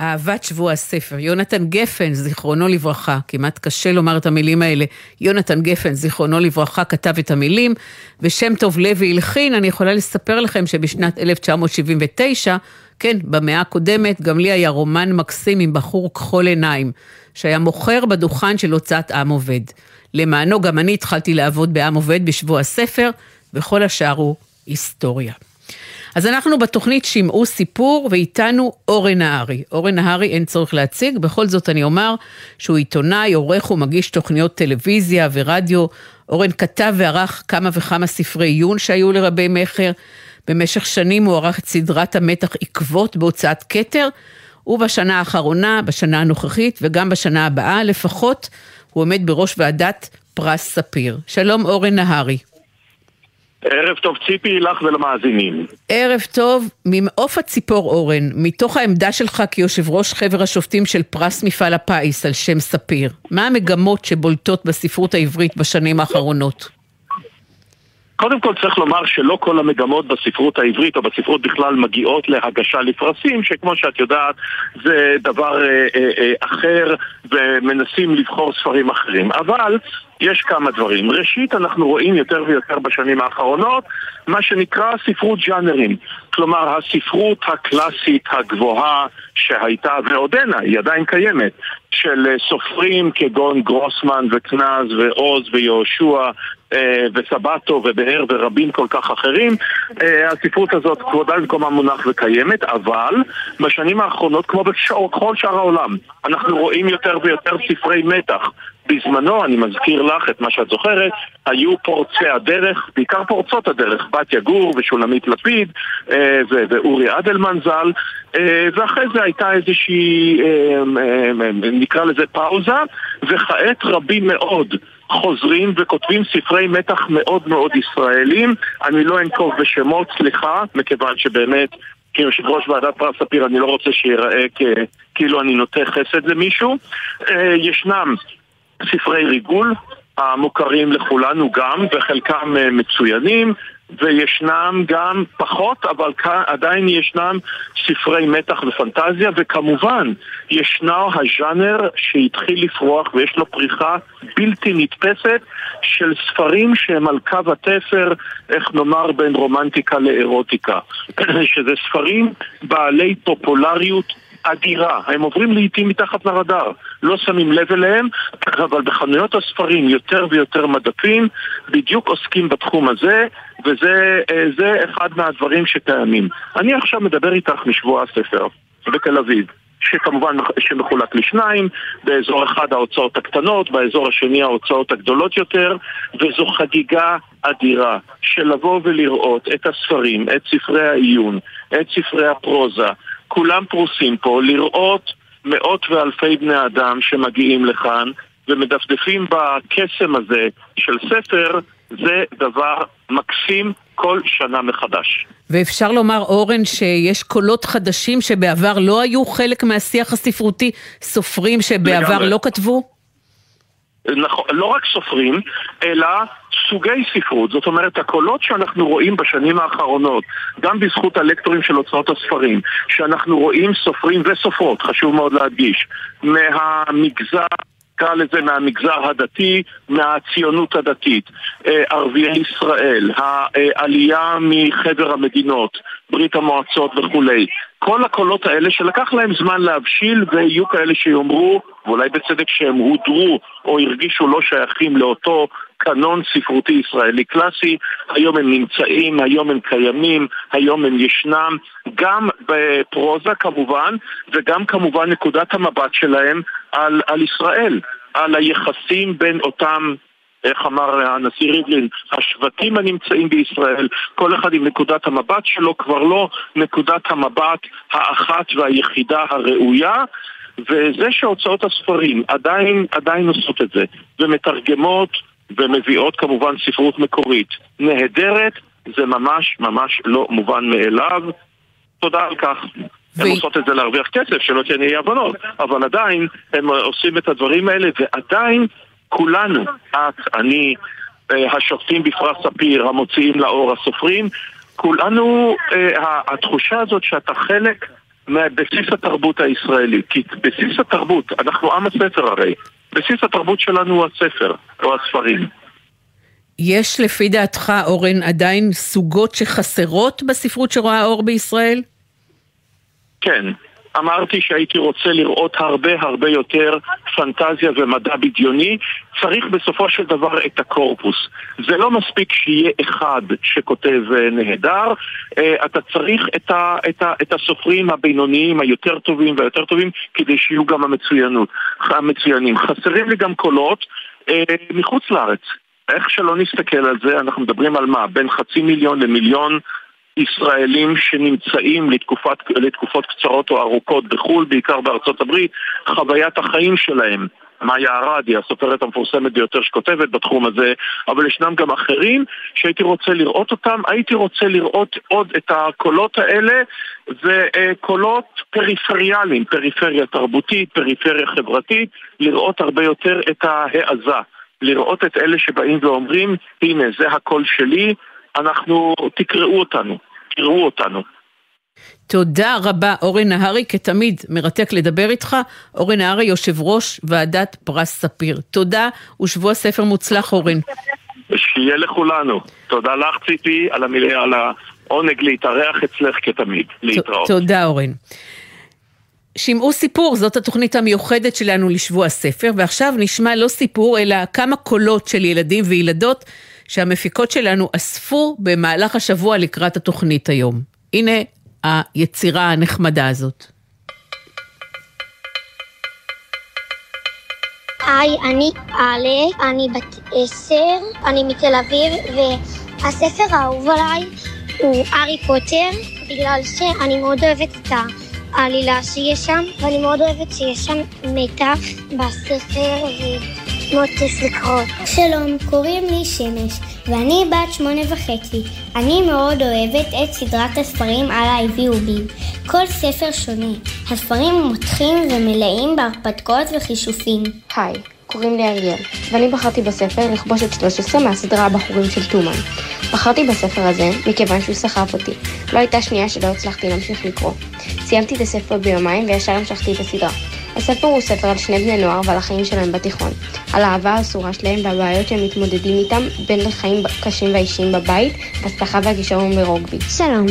אהבת שבוע הספר, יונתן גפן, זיכרונו לברכה, כמעט קשה לומר את המילים האלה, יונתן גפן, זיכרונו לברכה, כתב את המילים, ושם טוב לוי הלחין, אני יכולה לספר לכם שבשנת 1979 כן, במאה הקודמת גם לי היה רומן מקסים עם בחור כחול עיניים, שהיה מוכר בדוכן של הוצאת עם עובד. למענו גם אני התחלתי לעבוד בעם עובד בשבוע הספר, וכל השאר הוא היסטוריה. אז אנחנו בתוכנית שמעו סיפור, ואיתנו אורן נהרי. אורן נהרי אין צורך להציג, בכל זאת אני אומר שהוא עיתונאי, עורך ומגיש תוכניות טלוויזיה ורדיו. אורן כתב וערך כמה וכמה ספרי עיון שהיו לרבי מכר. במשך שנים הוא ערך את סדרת המתח עקבות בהוצאת כתר, ובשנה האחרונה, בשנה הנוכחית וגם בשנה הבאה לפחות, הוא עומד בראש ועדת פרס ספיר. שלום אורן נהרי. ערב טוב ציפי, לך ולמאזינים. ערב טוב, ממעוף הציפור אורן, מתוך העמדה שלך כיושב ראש חבר השופטים של פרס מפעל הפיס על שם ספיר, מה המגמות שבולטות בספרות העברית בשנים האחרונות? קודם כל צריך לומר שלא כל המגמות בספרות העברית או בספרות בכלל מגיעות להגשה לפרסים, שכמו שאת יודעת זה דבר אה, אה, אה, אחר ומנסים לבחור ספרים אחרים. אבל יש כמה דברים. ראשית, אנחנו רואים יותר ויותר בשנים האחרונות מה שנקרא ספרות ג'אנרים. כלומר, הספרות הקלאסית הגבוהה שהייתה ועודנה, היא עדיין קיימת, של סופרים כגון גרוסמן וקנז ועוז ויהושע אה, וסבטו ובאר ורבים כל כך אחרים, אה, הספרות הזאת כבודה במקומה מונח וקיימת, אבל בשנים האחרונות, כמו בכל שאר העולם, אנחנו רואים יותר ויותר ספרי מתח. בזמנו, אני מזכיר לך את מה שאת זוכרת, היו פורצי הדרך, בעיקר פורצות הדרך, בתיה גור ושולמית לפיד אה, ואורי אדלמן ז"ל, ואחרי זה הייתה איזושהי, נקרא לזה פאוזה, וכעת רבים מאוד חוזרים וכותבים ספרי מתח מאוד מאוד ישראלים. אני לא אנקוב בשמות, סליחה, מכיוון שבאמת כיושב ראש ועדת פרס ספיר אני לא רוצה שיראה כאילו אני נוטה חסד למישהו. אה, ישנם ספרי ריגול המוכרים לכולנו גם, וחלקם אה, מצוינים. וישנם גם פחות, אבל עדיין ישנם ספרי מתח ופנטזיה, וכמובן ישנו הז'אנר שהתחיל לפרוח ויש לו פריחה בלתי נתפסת של ספרים שהם על קו התפר, איך נאמר, בין רומנטיקה לאירוטיקה. שזה ספרים בעלי פופולריות אדירה, הם עוברים לעיתים מתחת לרדאר, לא שמים לב אליהם, אבל בחנויות הספרים יותר ויותר מדפים בדיוק עוסקים בתחום הזה, וזה אה, אחד מהדברים שקיימים. אני עכשיו מדבר איתך משבוע הספר בתל אביב. שכמובן שמחולק לשניים, באזור אחד ההוצאות הקטנות, באזור השני ההוצאות הגדולות יותר, וזו חגיגה אדירה של לבוא ולראות את הספרים, את ספרי העיון, את ספרי הפרוזה, כולם פרוסים פה, לראות מאות ואלפי בני אדם שמגיעים לכאן ומדפדפים בקסם הזה של ספר, זה דבר מקסים כל שנה מחדש. ואפשר לומר, אורן, שיש קולות חדשים שבעבר לא היו חלק מהשיח הספרותי, סופרים שבעבר לגמרי. לא כתבו? נכון, לא רק סופרים, אלא סוגי ספרות, זאת אומרת הקולות שאנחנו רואים בשנים האחרונות, גם בזכות הלקטורים של הוצאות הספרים, שאנחנו רואים סופרים וסופרות, חשוב מאוד להדגיש, מהמגזר נקרא לזה מהמגזר הדתי, מהציונות הדתית, אה, ערביי ישראל, העלייה מחבר המדינות, ברית המועצות וכולי. כל הקולות האלה שלקח להם זמן להבשיל ויהיו כאלה שיאמרו, ואולי בצדק שהם הודרו או הרגישו לא שייכים לאותו קנון ספרותי ישראלי קלאסי, היום הם נמצאים, היום הם קיימים, היום הם ישנם, גם בפרוזה כמובן, וגם כמובן נקודת המבט שלהם על, על ישראל, על היחסים בין אותם איך אמר הנשיא ריבלין, השבטים הנמצאים בישראל, כל אחד עם נקודת המבט שלו, כבר לא נקודת המבט האחת והיחידה הראויה, וזה שהוצאות הספרים עדיין, עדיין עושות את זה, ומתרגמות ומביאות כמובן ספרות מקורית נהדרת, זה ממש ממש לא מובן מאליו. תודה על כך. הן עושות את זה להרוויח כסף, שלא תהיה אי הבנות, אבל עדיין הם עושים את הדברים האלה, ועדיין כולנו, את, אני, אה, השופטים בפרס ספיר, המוציאים לאור, הסופרים, כולנו, אה, התחושה הזאת שאתה חלק מבסיס התרבות הישראלית. כי בסיס התרבות, אנחנו עם הספר הרי, בסיס התרבות שלנו הוא הספר, או הספרים. יש לפי דעתך, אורן, עדיין סוגות שחסרות בספרות שרואה אור בישראל? כן. אמרתי שהייתי רוצה לראות הרבה הרבה יותר פנטזיה ומדע בדיוני. צריך בסופו של דבר את הקורפוס. זה לא מספיק שיהיה אחד שכותב אה, נהדר, אה, אתה צריך את, ה, את, ה, את הסופרים הבינוניים היותר טובים והיותר טובים כדי שיהיו גם המצוינות, המצוינים. חסרים לי גם קולות אה, מחוץ לארץ. איך שלא נסתכל על זה, אנחנו מדברים על מה? בין חצי מיליון למיליון ישראלים שנמצאים לתקופת, לתקופות קצרות או ארוכות בחו"ל, בעיקר בארצות הברית, חוויית החיים שלהם. מאיה ארדי, הסופרת המפורסמת ביותר שכותבת בתחום הזה, אבל ישנם גם אחרים שהייתי רוצה לראות אותם. הייתי רוצה לראות עוד את הקולות האלה, וקולות פריפריאליים, פריפריה תרבותית, פריפריה חברתית, לראות הרבה יותר את ההעזה. לראות את אלה שבאים ואומרים, הנה, זה הקול שלי, אנחנו, תקראו אותנו, תקראו אותנו. תודה רבה, אורן נהרי, כתמיד מרתק לדבר איתך. אורן נהרי, יושב ראש ועדת פרס ספיר. תודה ושבוע ספר מוצלח, אורן. שיהיה לכולנו. תודה לך, ציפי, על, המילה, על העונג להתארח אצלך כתמיד. להתראות. תודה, אורן. שמעו סיפור, זאת התוכנית המיוחדת שלנו לשבוע הספר, ועכשיו נשמע לא סיפור, אלא כמה קולות של ילדים וילדות שהמפיקות שלנו אספו במהלך השבוע לקראת התוכנית היום. הנה היצירה הנחמדה הזאת. היי, אני אלה, אני בת עשר, אני מתל אביב, והספר האהוב עליי הוא הארי פוטר, בגלל שאני מאוד אוהבת את העלילה שיש שם, ואני מאוד אוהבת שיש שם מתח בספר, ומאוד כיף לקרוא. שלום, קוראים לי שמש, ואני בת שמונה וחצי. אני מאוד אוהבת את סדרת הספרים על האיבי ובי. כל ספר שונה. הספרים מותחים ומלאים בהרפתקאות וכישופים. היי, קוראים לי אריאל, ואני בחרתי בספר לכבוש את 13 מהסדרה הבחורים של טומן. בחרתי בספר הזה מכיוון שהוא סחף אותי. לא הייתה שנייה שלא הצלחתי להמשיך לקרוא. סיימתי את הספר ביומיים וישר המשכתי את הסדרה. הספר הוא ספר על שני בני נוער ועל החיים שלהם בתיכון, על האהבה האסורה שלהם והבעיות שהם מתמודדים איתם בין לחיים קשים ואישיים בבית, הספחה והכישרון ברוגבי. שלום,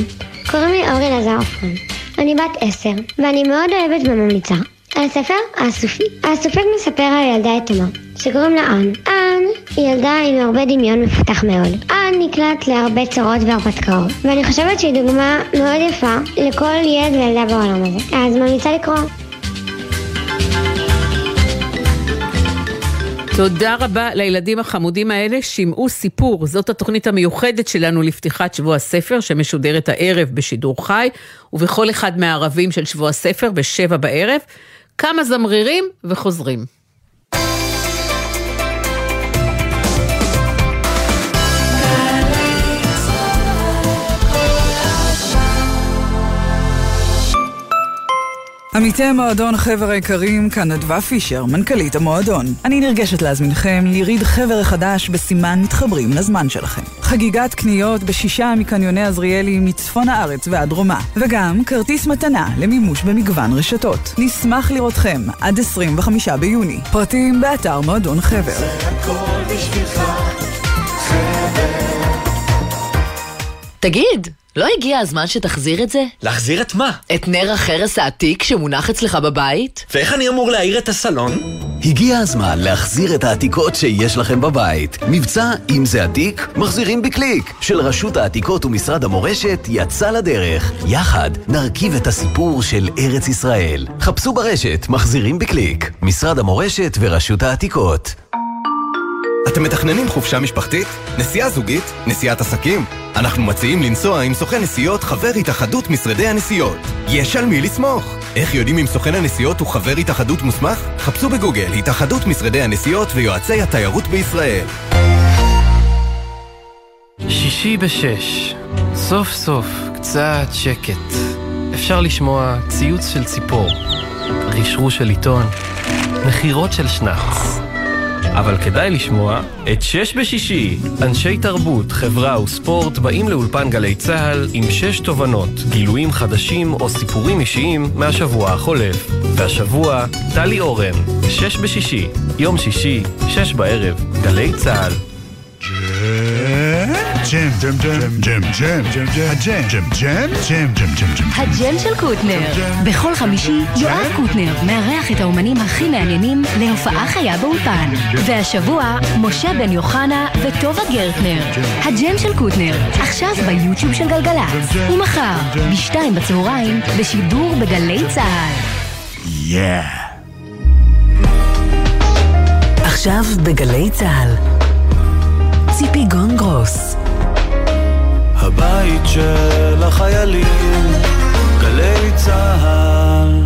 קוראים לי אורי אלעזר עופרן. אני בת עשר, ואני מאוד אוהבת וממליצה. הספר האסופי. הסופר מספר על ילדה יתומה, שקוראים לה אן. אן היא ילדה עם הרבה דמיון מפותח מאוד. אן נקלט להרבה צרות והרפתקאות, ואני חושבת שהיא דוגמה מאוד יפה לכל ילד וילדה בעולם הזה. אז ממליצה לקרוא. תודה רבה לילדים החמודים האלה, שמעו סיפור. זאת התוכנית המיוחדת שלנו לפתיחת שבוע הספר, שמשודרת הערב בשידור חי, ובכל אחד מהערבים של שבוע הספר בשבע בערב. כמה זמרירים וחוזרים. עמיתי המועדון חבר היקרים, כאן נדבה פישר, מנכ"לית המועדון. אני נרגשת להזמינכם ליריד חבר החדש בסימן מתחברים לזמן שלכם. חגיגת קניות בשישה מקניוני עזריאלי מצפון הארץ ועד דרומה, וגם כרטיס מתנה למימוש במגוון רשתות. נשמח לראותכם עד 25 ביוני. פרטים באתר מועדון חבר. זה הכל בשבילך, חבר. תגיד, לא הגיע הזמן שתחזיר את זה? להחזיר את מה? את נר החרס העתיק שמונח אצלך בבית? ואיך אני אמור להאיר את הסלון? הגיע הזמן להחזיר את העתיקות שיש לכם בבית. מבצע אם זה עתיק, מחזירים בקליק, של רשות העתיקות ומשרד המורשת יצא לדרך. יחד נרכיב את הסיפור של ארץ ישראל. חפשו ברשת מחזירים בקליק, משרד המורשת ורשות העתיקות. אתם מתכננים חופשה משפחתית? נסיעה זוגית? נסיעת עסקים? אנחנו מציעים לנסוע עם סוכן נסיעות חבר התאחדות משרדי הנסיעות. יש על מי לסמוך. איך יודעים אם סוכן הנסיעות הוא חבר התאחדות מוסמך? חפשו בגוגל התאחדות משרדי הנסיעות ויועצי התיירות בישראל. שישי בשש, סוף סוף קצת שקט. אפשר לשמוע ציוץ של ציפור, רשרוש של עיתון, מכירות של שנץ. אבל כדאי לשמוע את שש בשישי. אנשי תרבות, חברה וספורט באים לאולפן גלי צה"ל עם שש תובנות, גילויים חדשים או סיפורים אישיים מהשבוע החולף. והשבוע, טלי אורן, שש בשישי, יום שישי, שש בערב, גלי צה"ל. ג'ם, ג'ם, ג'ם, ג'ם, ג'ם, ג'ם, ג'ם, הג'ם, ג'ם, ג'ם, ג'ם, ג'ם, ג'ם, ג'ם. הג'ם של קוטנר. בכל חמישי יואב קוטנר מארח את האומנים הכי מעניינים להופעה חיה באולפן. והשבוע, משה בן יוחנה וטובה גרטנר. הג'ם של קוטנר, עכשיו ביוטיוב של גלגלצ. ומחר, בשתיים בצהריים, בשידור בגלי צה"ל. יאה. עכשיו בגלי צה"ל. ציפי גונגרוס. הבית של החיילים, גלי צה"ל.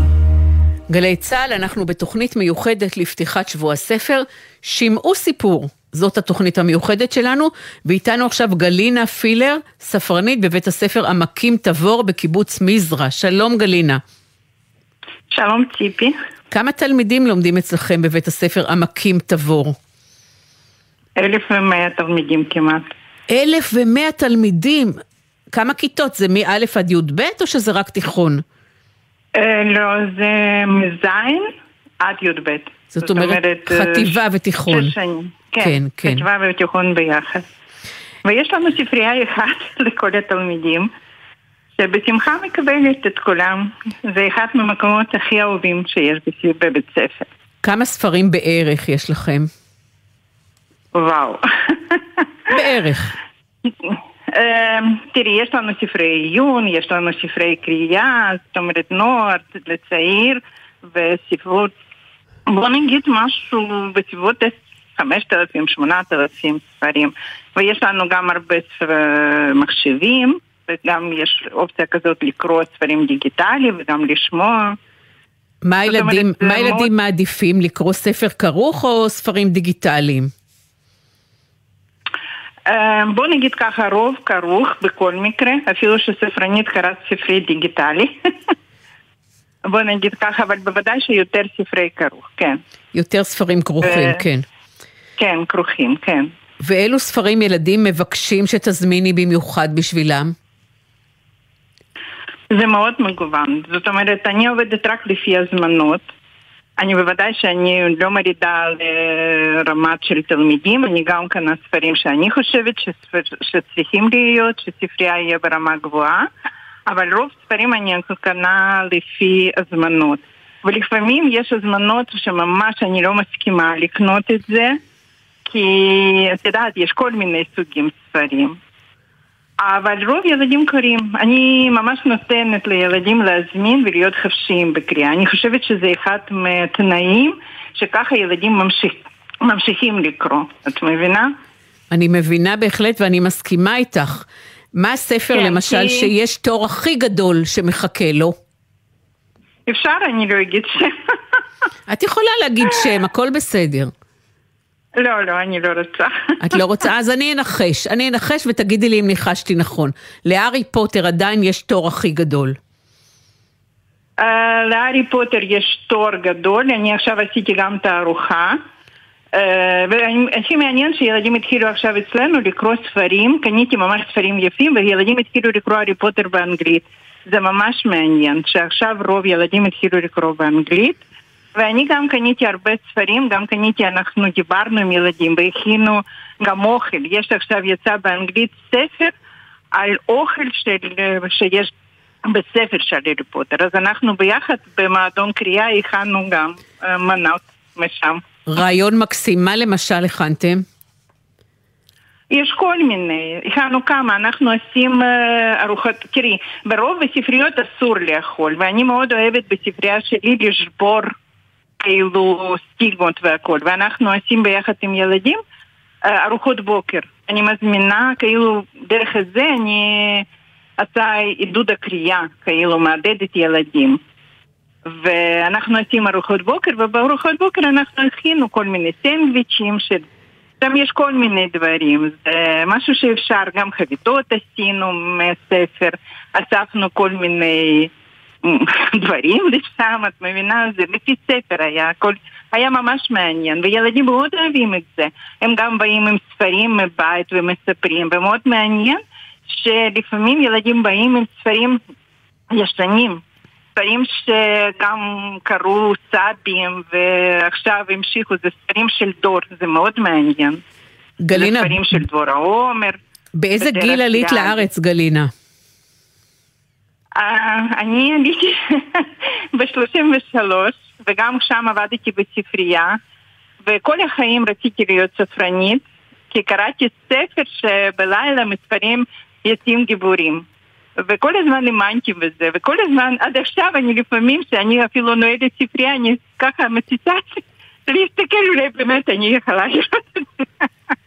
גלי צה"ל, אנחנו בתוכנית מיוחדת לפתיחת שבוע הספר, שמעו סיפור. זאת התוכנית המיוחדת שלנו, ואיתנו עכשיו גלינה פילר, ספרנית בבית הספר עמקים תבור בקיבוץ מזרע. שלום גלינה. שלום ציפי. כמה תלמידים לומדים אצלכם בבית הספר עמקים תבור? אלף ומאה תלמידים כמעט. אלף ומאה תלמידים. כמה כיתות? זה מא' עד י"ב או שזה רק תיכון? אה, לא, זה מז' עד י"ב. זאת אומרת, אה, חטיבה ותיכון. שש שנים. כן, כן, כן. חטיבה ותיכון ביחד. ויש לנו ספרייה אחת לכל התלמידים, שבשמחה מקבלת את כולם. זה אחד מהמקומות הכי אהובים שיש בבית ספר. כמה ספרים בערך יש לכם? וואו. בערך. אה, תראי, יש לנו ספרי עיון, יש לנו ספרי קריאה, זאת אומרת נוער לצעיר, וספרות, בוא נגיד משהו בסביבות 5,000, 8,000 ספרים. ויש לנו גם הרבה ספר- מחשבים, וגם יש אופציה כזאת לקרוא ספרים דיגיטליים וגם לשמוע. מה אומרת, הילדים מעדיפים, לקרוא ספר כרוך או ספרים דיגיטליים? בוא נגיד ככה, רוב כרוך בכל מקרה, אפילו שספרנית קראת ספרי דיגיטלי. בוא נגיד ככה, אבל בוודאי שיותר ספרי כרוך, כן. יותר ספרים כרוכים, כן. כן, כרוכים, כן. ואילו ספרים ילדים מבקשים שתזמיני במיוחד בשבילם? זה מאוד מגוון. זאת אומרת, אני עובדת רק לפי הזמנות. אני בוודאי שאני לא מרידה לרמת של תלמידים, אני גם קנה ספרים שאני חושבת שספר, שצריכים להיות, שספרייה יהיה ברמה גבוהה, אבל רוב ספרים אני קנה לפי הזמנות. ולפעמים יש הזמנות שממש אני לא מסכימה לקנות את זה, כי את יודעת, יש כל מיני סוגים ספרים. אבל רוב ילדים קוראים. אני ממש נותנת לילדים להזמין ולהיות חופשיים בקריאה. אני חושבת שזה אחד מהתנאים שככה ילדים ממשיך, ממשיכים לקרוא. את מבינה? אני מבינה בהחלט ואני מסכימה איתך. מה הספר כן, למשל כי- שיש תור הכי גדול שמחכה לו? אפשר, אני לא אגיד שם. את יכולה להגיד שם, הכל בסדר. לא, לא, אני לא רוצה. את לא רוצה? אז אני אנחש. אני אנחש ותגידי לי אם ניחשתי נכון. להארי פוטר עדיין יש תור הכי גדול. Uh, להארי פוטר יש תור גדול, אני עכשיו עשיתי גם תערוכה. Uh, והכי מעניין שילדים התחילו עכשיו אצלנו לקרוא ספרים, קניתי ממש ספרים יפים, וילדים התחילו לקרוא הארי פוטר באנגלית. זה ממש מעניין, שעכשיו רוב ילדים התחילו לקרוא באנגלית. ואני גם קניתי הרבה ספרים, גם קניתי, אנחנו דיברנו עם ילדים והכינו גם אוכל. יש עכשיו, יצא באנגלית ספר על אוכל של, שיש בספר של הארי פוטר. אז אנחנו ביחד במועדון קריאה הכנו גם אה, מנות משם. רעיון מקסים, מה למשל הכנתם? יש כל מיני, הכנו כמה, אנחנו עושים אה, ארוחות, תראי, ברוב הספריות אסור לאכול, ואני מאוד אוהבת בספרייה שלי לשבור כאילו סטיגמות והכל, ואנחנו עושים ביחד עם ילדים אה, ארוחות בוקר. אני מזמינה, כאילו, דרך זה אני עושה עידוד הקריאה, כאילו, מעודדת ילדים. ואנחנו עושים ארוחות בוקר, ובארוחות בוקר אנחנו הכינו כל מיני סנדוויצ'ים. שם יש כל מיני דברים, זה משהו שאפשר, גם חביתות עשינו מהספר, אספנו כל מיני דברים לשם, את מבינה? זה לפי ספר היה, הכל היה ממש מעניין, וילדים מאוד אוהבים את זה. הם גם באים עם ספרים מבית ומספרים, ומאוד מעניין שלפעמים ילדים באים עם ספרים ישנים. ספרים שגם קראו סבים ועכשיו המשיכו, זה ספרים של דור, זה מאוד מעניין. גלינה, זה ספרים של דבורה עומר. באיזה גיל עלית. לארץ, גלינה? אה, אני עליתי ב-33, וגם שם עבדתי בספרייה, וכל החיים רציתי להיות ספרנית, כי קראתי ספר שבלילה מספרים יוצאים גיבורים. וכל הזמן האמנתי בזה, וכל הזמן, עד עכשיו אני לפעמים, שאני אפילו נועדת ספרייה, אני ככה מציצה להסתכל, אולי באמת אני יכולה לראות את זה.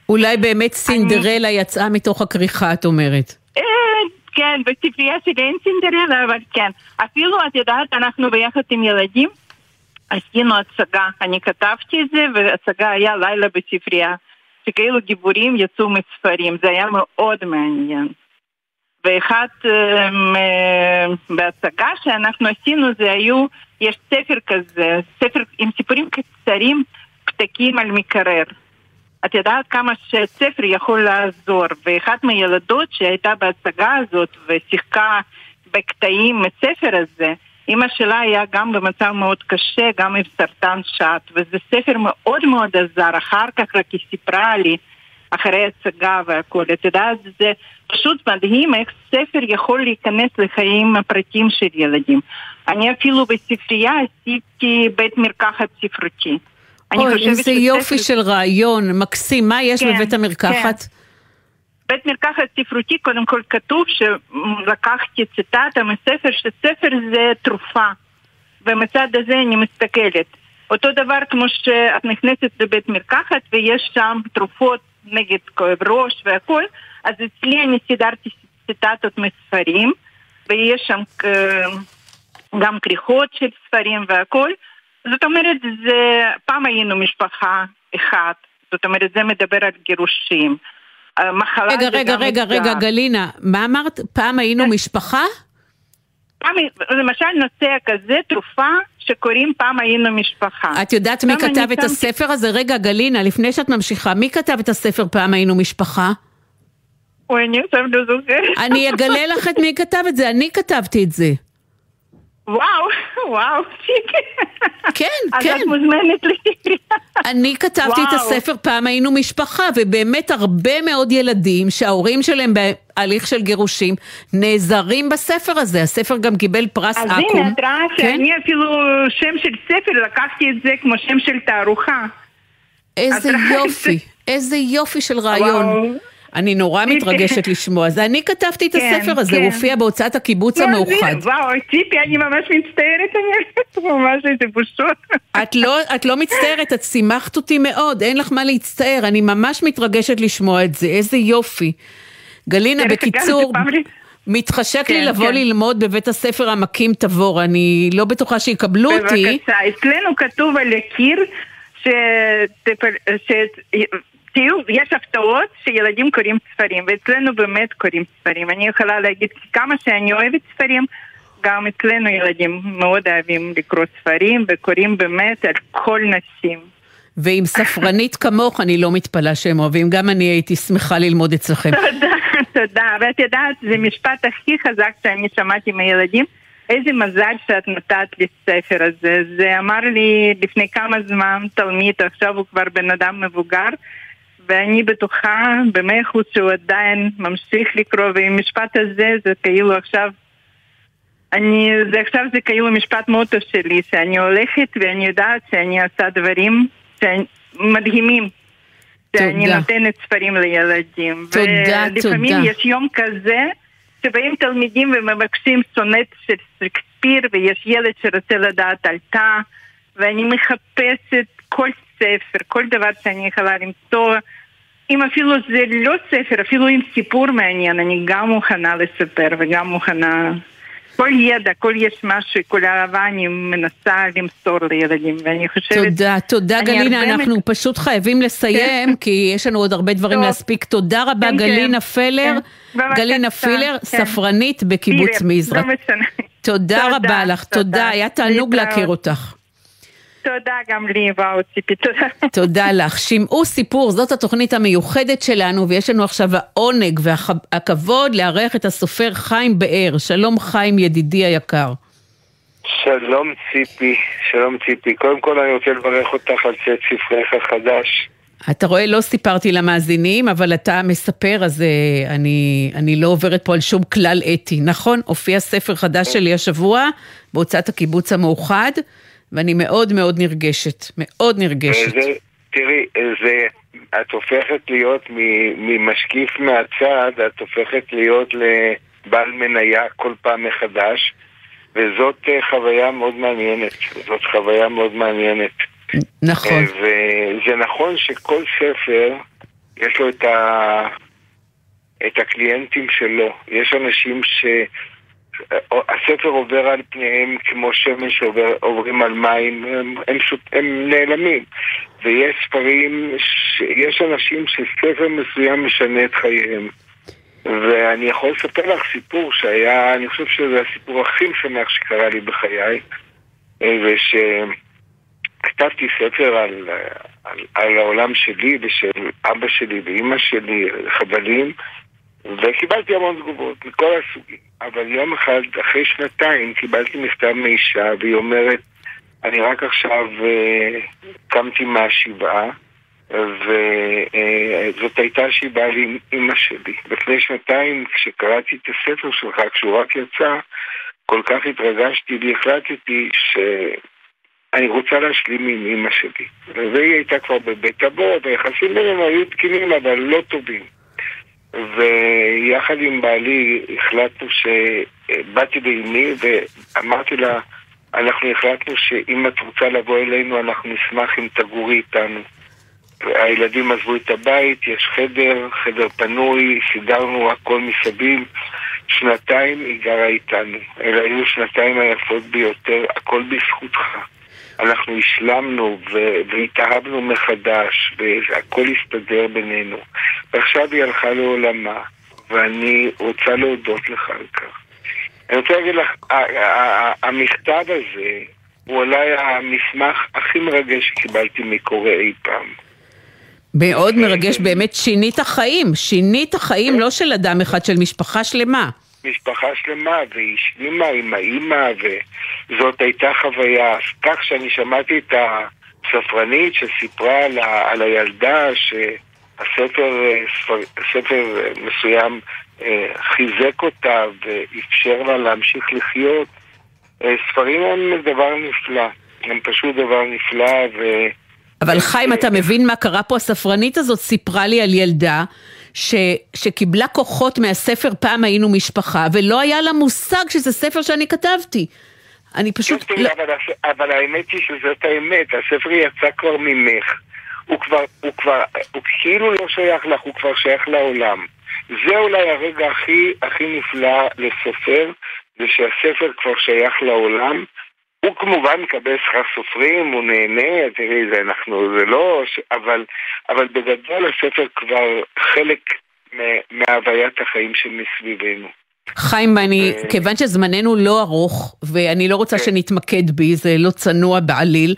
אולי באמת סינדרלה יצאה מתוך הכריכה, את אומרת. כן, בספרייה שלי אין סינדרלה, אבל כן. אפילו, את יודעת, אנחנו ביחד עם ילדים עשינו הצגה. אני כתבתי את זה, והצגה היה לילה בספרייה. שכאילו גיבורים יצאו מספרים, זה היה מאוד מעניין. ואחד אה, מ- בהצגה שאנחנו עשינו זה היו, יש ספר כזה, ספר עם סיפורים קצרים, פתקים על מקרר. את יודעת כמה שספר יכול לעזור, ואחת מהילדות שהייתה בהצגה הזאת ושיחקה בקטעים מהספר הזה, אימא שלה היה גם במצב מאוד קשה, גם עם סרטן שד, וזה ספר מאוד מאוד עזר, אחר כך רק היא סיפרה לי, אחרי הצגה והכל, את יודעת, זה פשוט מדהים איך ספר יכול להיכנס לחיים הפרטיים של ילדים. אני אפילו בספרייה עשיתי בית מרקחת ספרותי. אני אוי, איזה יופי של רעיון, מקסים. מה יש כן, בבית המרקחת? בית מרקחת ספרותי, קודם כל כתוב שלקחתי ציטטה מספר, שספר זה תרופה. ומצד הזה אני מסתכלת. אותו דבר כמו שאת נכנסת לבית מרקחת ויש שם תרופות נגד כאב ראש והכל, אז אצלי אני סידרתי ציטטות מספרים, ויש שם אה, גם כריכות של ספרים והכל. זאת אומרת, זה, פעם היינו משפחה אחת, זאת אומרת, זה מדבר על גירושים. המחלה רגע, רגע, רגע, אתגר. רגע, גלינה, מה אמרת? פעם היינו משפחה? פעם, למשל נושא כזה, תרופה שקוראים פעם היינו משפחה. את יודעת מי כתב את שמתי- הספר הזה? רגע, גלינה, לפני שאת ממשיכה, מי כתב את הספר פעם היינו משפחה? אוי, אני עכשיו לא זוכרת. אני אגלה לך את מי כתב את זה, אני כתבתי את זה. וואו, וואו, כן, אז כן. את מוזמנת לספרייה. אני כתבתי את. הספר פעם היינו משפחה, ובאמת הרבה מאוד ילדים שההורים שלהם בהליך של גירושים נעזרים בספר הזה. הספר גם קיבל פרס אז אקו"ם. הנה, את רואה כן? שאני אפילו שם של ספר לקחתי את זה כמו שם של תערוכה. איזה? יופי, איזה יופי של רעיון. וואו. אני נורא מתרגשת לשמוע. זה אני כתבתי את כן, הספר הזה, כן. הוא הופיע בהוצאת הקיבוץ לא, המאוחד. וואו, ציפי, אני ממש מצטערת, אני ממש איזה בושות. את לא, את לא מצטערת, את שימחת אותי מאוד, אין לך מה להצטער, אני ממש מתרגשת לשמוע את זה, איזה יופי. גלינה, אגב, בקיצור, מתחשק לי כן, לבוא כן. ללמוד בבית הספר עמקים תבור, אני לא בטוחה שיקבלו אותי. בבקשה, אצלנו כתוב על הקיר שתפ- ש- תראו, יש הפתעות שילדים קוראים ספרים, ואצלנו באמת קוראים ספרים. אני יכולה להגיד כמה שאני אוהבת ספרים, גם אצלנו ילדים מאוד אוהבים לקרוא ספרים, וקוראים באמת על כל נשים. ועם ספרנית כמוך, אני לא מתפלאה שהם אוהבים, גם אני הייתי שמחה ללמוד אצלכם. תודה, תודה. ואת יודעת, זה משפט הכי חזק שאני שמעתי מהילדים. איזה מזל שאת נתת לי ספר הזה. זה אמר לי לפני כמה זמן תלמיד, עכשיו הוא כבר בן אדם מבוגר, ואני בטוחה במאה אחוז שהוא עדיין ממשיך לקרוא, ועם המשפט הזה זה כאילו עכשיו... אני, זה עכשיו זה כאילו משפט מוטו שלי, שאני הולכת ואני יודעת שאני עושה דברים שאני, מדהימים. שאני. נותנת ספרים לילדים. תודה, ולפעמים תודה. יש יום כזה שבאים תלמידים ומבקשים סונט של שייקספיר ויש ילד שרוצה לדעת על תא ואני מחפשת כל ספר, כל דבר שאני יכולה למצוא אם אפילו זה לא ספר, אפילו עם סיפור מעניין, אני גם מוכנה לספר וגם מוכנה... כל ידע, כל יש משהו, כל אהבה אני מנסה למסור לילדים, ואני חושבת... תודה, תודה גלינה, אנחנו מק- פשוט חייבים לסיים, כי יש לנו עוד הרבה דברים טוב. להספיק. תודה רבה, כן, גלינה כן. פלר, כן. גלינה פילר, כן. ספרנית בקיבוץ מזרע. לא משנה. תודה תודה, רבה לך, תודה. היה תענוג. להכיר אותך. תודה גם לי, וואו, ציפי, תודה. תודה לך. שמעו סיפור, זאת התוכנית המיוחדת שלנו, ויש לנו עכשיו העונג והכבוד לארח את הסופר חיים באר. שלום חיים, ידידי היקר. שלום ציפי, שלום ציפי. קודם כל אני רוצה לברך אותך על צאת ספרך החדש. אתה רואה, לא סיפרתי למאזינים, אבל אתה מספר, אז uh, אני, אני לא עוברת פה על שום כלל אתי. נכון, הופיע ספר חדש שלי השבוע בהוצאת הקיבוץ המאוחד, ואני מאוד מאוד נרגשת, מאוד נרגשת. זה, תראי, זה, את הופכת להיות ממשקיף מהצד, את הופכת להיות לבעל מניה כל פעם מחדש, וזאת אה, חוויה מאוד מעניינת. זאת חוויה מאוד מעניינת. נכון. אה, וזה נכון שכל ספר, יש לו את, ה... את הקליינטים שלו. יש אנשים ש... הספר עובר על פניהם כמו שמן שעוברים על מים, הם, הם, הם נעלמים. ויש ספרים, ש... יש אנשים שספר מסוים משנה את חייהם. ואני יכול לספר לך סיפור שהיה, אני חושב שזה הסיפור הכי משמח שקרה לי בחיי, אה, וש... כתבתי ספר על, על, על העולם שלי ושל אבא שלי ואימא שלי, חבלים, וקיבלתי המון תגובות מכל הסוגים. אבל יום אחד, אחרי שנתיים, קיבלתי מכתב מאישה, והיא אומרת, אני רק עכשיו uh, קמתי מהשבעה, וזאת uh, הייתה שבעה לי אימא שלי. לפני שנתיים, כשקראתי את הספר שלך, כשהוא רק יצא, כל כך התרגשתי והחלטתי ש... אני רוצה להשלים עם אמא שלי. והיא הייתה כבר בבית אבות, היחסים בינינו היו תקינים אבל לא טובים. ויחד עם בעלי החלטנו ש... באתי לאמי ואמרתי לה, אנחנו החלטנו שאם את רוצה לבוא אלינו, אנחנו נשמח אם תגורי איתנו. הילדים עזבו את הבית, יש חדר, חדר פנוי, סידרנו הכל מסביב. שנתיים היא גרה איתנו. אלה היו שנתיים היפות ביותר, הכל בזכותך. אנחנו השלמנו והתאהבנו מחדש, והכל הסתדר בינינו. ועכשיו היא הלכה לעולמה, ואני רוצה להודות לך על כך. אני רוצה להגיד לך, המכתב הזה הוא אולי המסמך הכי מרגש שקיבלתי מקורא אי פעם. מאוד מרגש, באמת שינית חיים, שינית חיים לא של אדם אחד, של משפחה שלמה. משפחה שלמה, והיא השלימה עם האימא, וזאת הייתה חוויה. כך שאני שמעתי את הספרנית שסיפרה על, ה, על הילדה שהספר ספר, ספר מסוים אה, חיזק אותה ואפשר לה להמשיך לחיות. אה, ספרים הם דבר נפלא, הם פשוט דבר נפלא ו... אבל חיים, אתה מבין מה קרה פה? הספרנית הזאת סיפרה לי על ילדה ש, שקיבלה כוחות מהספר פעם היינו משפחה, ולא היה לה מושג שזה ספר שאני כתבתי. אני פשוט... כן, לא... אבל, אבל האמת היא שזאת האמת, הספר יצא כבר ממך. הוא כבר, הוא כבר, הוא כאילו לא שייך לך, הוא כבר שייך לעולם. זה אולי הרגע הכי, הכי נפלא לסופר, זה שהספר כבר שייך לעולם, הוא כמובן מקבל שכר סופרים, הוא נהנה, תראי, זה אנחנו, זה לא, אבל, אבל בגדול הספר כבר חלק מהוויית החיים שמסביבנו. חיים, אני, אה, כיוון שזמננו לא ארוך, ואני לא רוצה כן. שנתמקד בי, זה לא צנוע בעליל,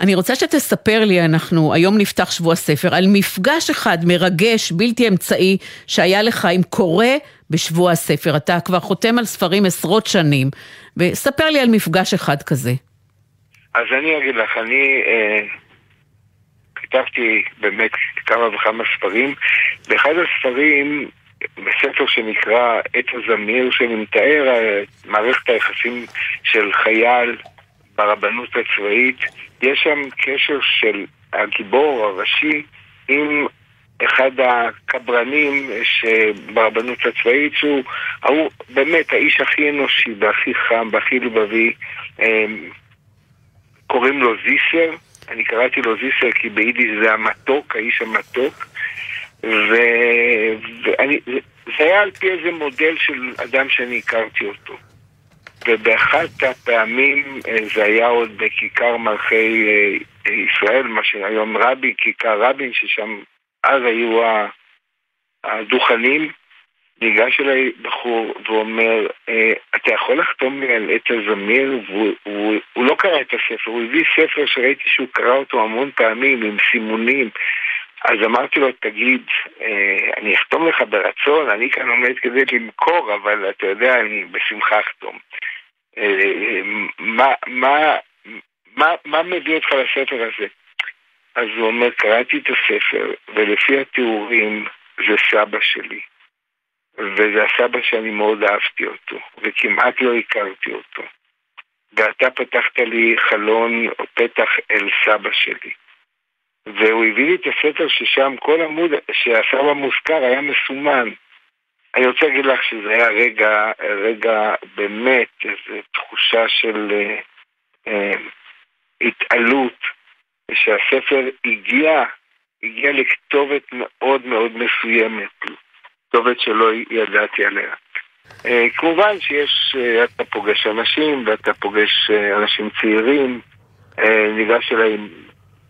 אני רוצה שתספר לי, אנחנו, היום נפתח שבוע ספר, על מפגש אחד מרגש, בלתי אמצעי, שהיה לך עם קורא בשבוע הספר. אתה כבר חותם על ספרים עשרות שנים, וספר לי על מפגש אחד כזה. אז אני אגיד לך, אני אה, כתבתי באמת כמה וכמה ספרים. באחד הספרים, בספר שנקרא עת הזמיר, שאני מתאר אה, מערכת היחסים של חייל ברבנות הצבאית, יש שם קשר של הגיבור הראשי עם אחד הקברנים ברבנות הצבאית, שהוא הוא באמת האיש הכי אנושי והכי חם והכי לבבי. אמ, קוראים לו זיסר, אני קראתי לו זיסר כי ביידיש זה המתוק, האיש המתוק. ואני, זה היה על פי איזה מודל של אדם שאני הכרתי אותו. ובאחת הפעמים אה, זה היה עוד בכיכר מלכי אה, ישראל, מה שהיום רבי, כיכר רבין, ששם אז היו הדוכנים, ניגש אליי בחור ואומר, אה, אתה יכול לחתום לי על עת הזמיר? והוא הוא, הוא לא קרא את הספר, הוא הביא ספר שראיתי שהוא קרא אותו המון פעמים עם סימונים. אז אמרתי לו, תגיד, אה, אני אחתום לך ברצון, אני כאן עומד כדי למכור, אבל אתה יודע, אני בשמחה אחתום. אה, מה, מה, מה, מה מביא אותך לספר הזה? אז הוא אומר, קראתי את הספר, ולפי התיאורים זה סבא שלי. וזה הסבא שאני מאוד אהבתי אותו, וכמעט לא הכרתי אותו. ואתה פתחת לי חלון או פתח אל סבא שלי. והוא הביא לי את הספר ששם כל עמוד, שהסבא מוזכר היה מסומן. אני רוצה להגיד לך שזה היה רגע, רגע באמת, איזו תחושה של אה, אה, התעלות, שהספר הגיע, הגיע לכתובת מאוד מאוד מסוימת, כתובת שלא ידעתי עליה. אה, כמובן שיש, אה, אתה פוגש אנשים ואתה פוגש אה, אנשים צעירים. ניגש אליי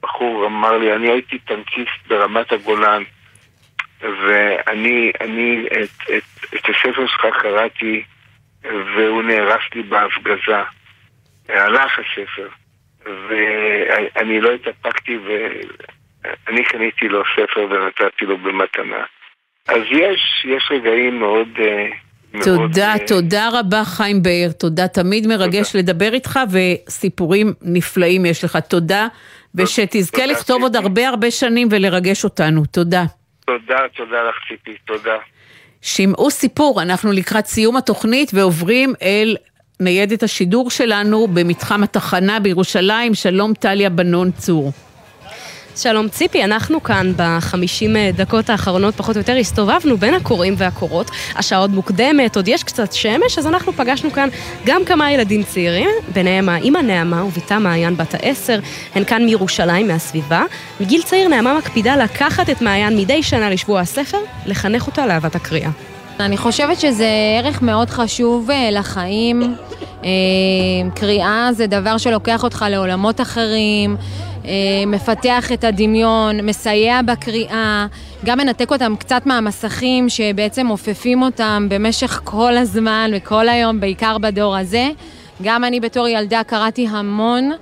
בחור, אמר לי, אני הייתי טנקיסט ברמת הגולן. ואני אני את, את, את הספר שלך קראתי והוא נהרס לי בהפגזה. הלך הספר, ואני לא התאפקתי ואני קניתי לו ספר ונתתי לו במתנה. אז יש, יש רגעים מאוד... אה, תודה, מאוד, תודה רבה חיים באר, תודה, תמיד מרגש תודה. לדבר איתך וסיפורים נפלאים יש לך, תודה, ושתזכה תודה, לכתוב ציפי. עוד הרבה הרבה שנים ולרגש אותנו, תודה. תודה, תודה לך ציפי, תודה. שמעו סיפור, אנחנו לקראת סיום התוכנית ועוברים אל ניידת השידור שלנו במתחם התחנה בירושלים. שלום טליה בנון צור. שלום ציפי, אנחנו כאן בחמישים דקות האחרונות פחות או יותר הסתובבנו בין הקוראים והקורות. השעה עוד מוקדמת, עוד יש קצת שמש, אז אנחנו פגשנו כאן גם כמה ילדים צעירים, ביניהם האימא נעמה ובתה מעיין בת העשר, הן כאן מירושלים, מהסביבה. מגיל צעיר נעמה מקפידה לקחת את מעיין מדי שנה לשבוע הספר, לחנך אותה לאהבת הקריאה. אני חושבת שזה ערך מאוד חשוב לחיים. קריאה זה דבר שלוקח אותך לעולמות אחרים. מפתח את הדמיון, מסייע בקריאה, גם מנתק אותם קצת מהמסכים שבעצם עופפים אותם במשך כל הזמן וכל היום, בעיקר בדור הזה. גם אני בתור ילדה קראתי המון,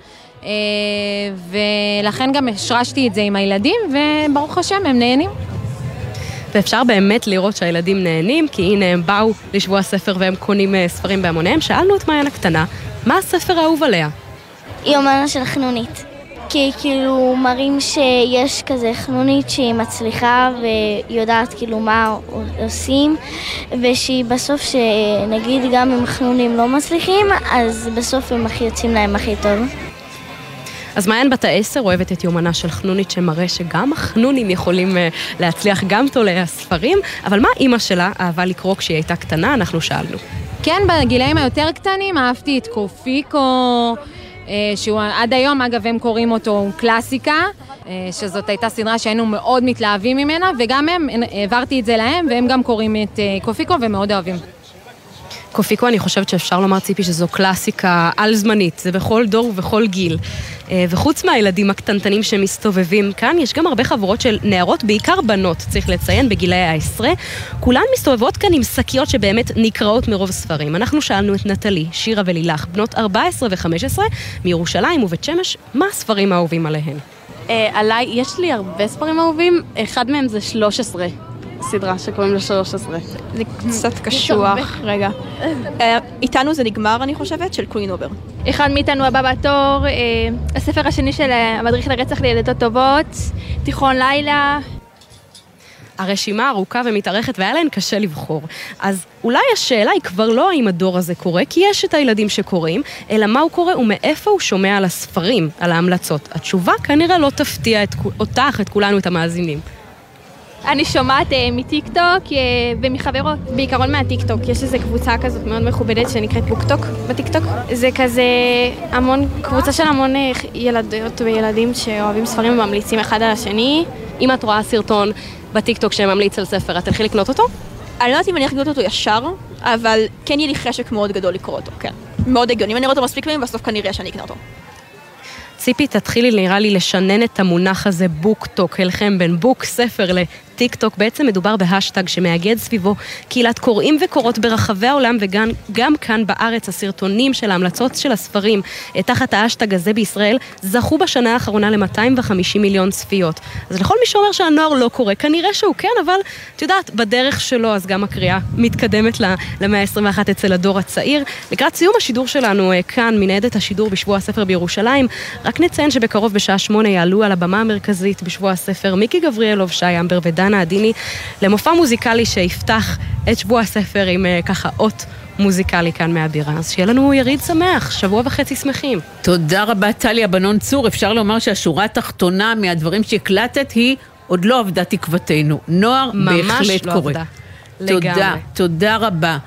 ולכן גם השרשתי את זה עם הילדים, וברוך השם, הם נהנים. ואפשר באמת לראות שהילדים נהנים, כי הנה הם באו לשבוע ספר והם קונים ספרים בהמוניהם. שאלנו את מעיין הקטנה, מה הספר האהוב עליה? יומנה של חנונית. כי כאילו מראים שיש כזה חנונית שהיא מצליחה ויודעת כאילו מה עושים ושהיא בסוף שנגיד גם אם חנונים לא מצליחים אז בסוף הם הכי יוצאים להם הכי טוב. אז מעיין בת העשר אוהבת את יומנה של חנונית שמראה שגם החנונים יכולים להצליח גם תולי הספרים, אבל מה אימא שלה אהבה לקרוא כשהיא הייתה קטנה? אנחנו שאלנו. כן, בגילאים היותר קטנים אהבתי את קופיקו. שהוא עד היום, אגב, הם קוראים אותו קלאסיקה, שזאת הייתה סדרה שהיינו מאוד מתלהבים ממנה, וגם הם, העברתי את זה להם, והם גם קוראים את קופיקו ומאוד אוהבים. קופיקו, אני חושבת שאפשר לומר, ציפי, שזו קלאסיקה על-זמנית, זה בכל דור ובכל גיל. וחוץ מהילדים הקטנטנים שמסתובבים כאן, יש גם הרבה חברות של נערות, בעיקר בנות, צריך לציין, בגילאי העשרה. כולן מסתובבות כאן עם שקיות שבאמת נקראות מרוב ספרים. אנחנו שאלנו את נטלי, שירה ולילך, בנות 14 ו-15, מירושלים ובית שמש, מה הספרים האהובים עליהן? עליי, יש לי הרבה ספרים אהובים, אחד מהם זה 13. סדרה שקוראים לה 13. זה קצת קשוח. רגע. איתנו זה נגמר, אני חושבת, של קווין אובר. אחד מאיתנו הבא בתור, הספר השני של המדריך לרצח לילדות טובות, תיכון לילה. הרשימה ארוכה ומתארכת והיה להן קשה לבחור. אז אולי השאלה היא כבר לא האם הדור הזה קורא, כי יש את הילדים שקוראים, אלא מה הוא קורא ומאיפה הוא שומע על הספרים, על ההמלצות. התשובה כנראה לא תפתיע את, אותך, את כולנו, את המאזינים. אני שומעת uh, מטיק טוק uh, ומחברות, בעיקרון מהטיק טוק. יש איזו קבוצה כזאת מאוד מכובדת שנקראת בוקטוק בטיק טוק. זה כזה המון, קבוצה של המון ילדות וילדים שאוהבים ספרים וממליצים אחד על השני. אם את רואה סרטון בטיק טוק שממליץ על ספר, את תלכי לקנות אותו? אני לא יודעת אם אני אקנות אותו ישר, אבל כן יהיה לי חשק מאוד גדול לקרוא אותו, כן. מאוד הגיוני, אם אני רואה אותו מספיק פעמים, בסוף כנראה שאני אקנה אותו. ציפי, תתחילי נראה לי לשנן את המונח הזה בוק טוק, הלחם בין book ספר טיק טוק, בעצם מדובר בהשטג שמאגד סביבו קהילת קוראים וקוראות ברחבי העולם וגם גם כאן בארץ הסרטונים של ההמלצות של הספרים אה, תחת ההשטג הזה בישראל זכו בשנה האחרונה ל-250 מיליון צפיות. אז לכל מי שאומר שהנוער לא קורא, כנראה שהוא כן, אבל את יודעת, בדרך שלו אז גם הקריאה מתקדמת למאה ה-21 אצל הדור הצעיר. לקראת סיום השידור שלנו אה, כאן, מנהדת השידור בשבוע הספר בירושלים, רק נציין שבקרוב בשעה שמונה יעלו על הבמה המרכזית בשבוע הספר מיקי גבריאלוב, שי אמבר ודנה עדיני למופע מוזיקלי שיפתח את שבוע הספר עם אה, ככה אות מוזיקלי כאן מהבירה. אז שיהיה לנו יריד שמח, שבוע וחצי שמחים. תודה רבה טליה בנון צור, אפשר לומר שהשורה התחתונה מהדברים שהקלטת היא עוד לא עבדה תקוותנו. נוער בהחלט לא קורה. עבדה. תודה, לגמרי. תודה רבה.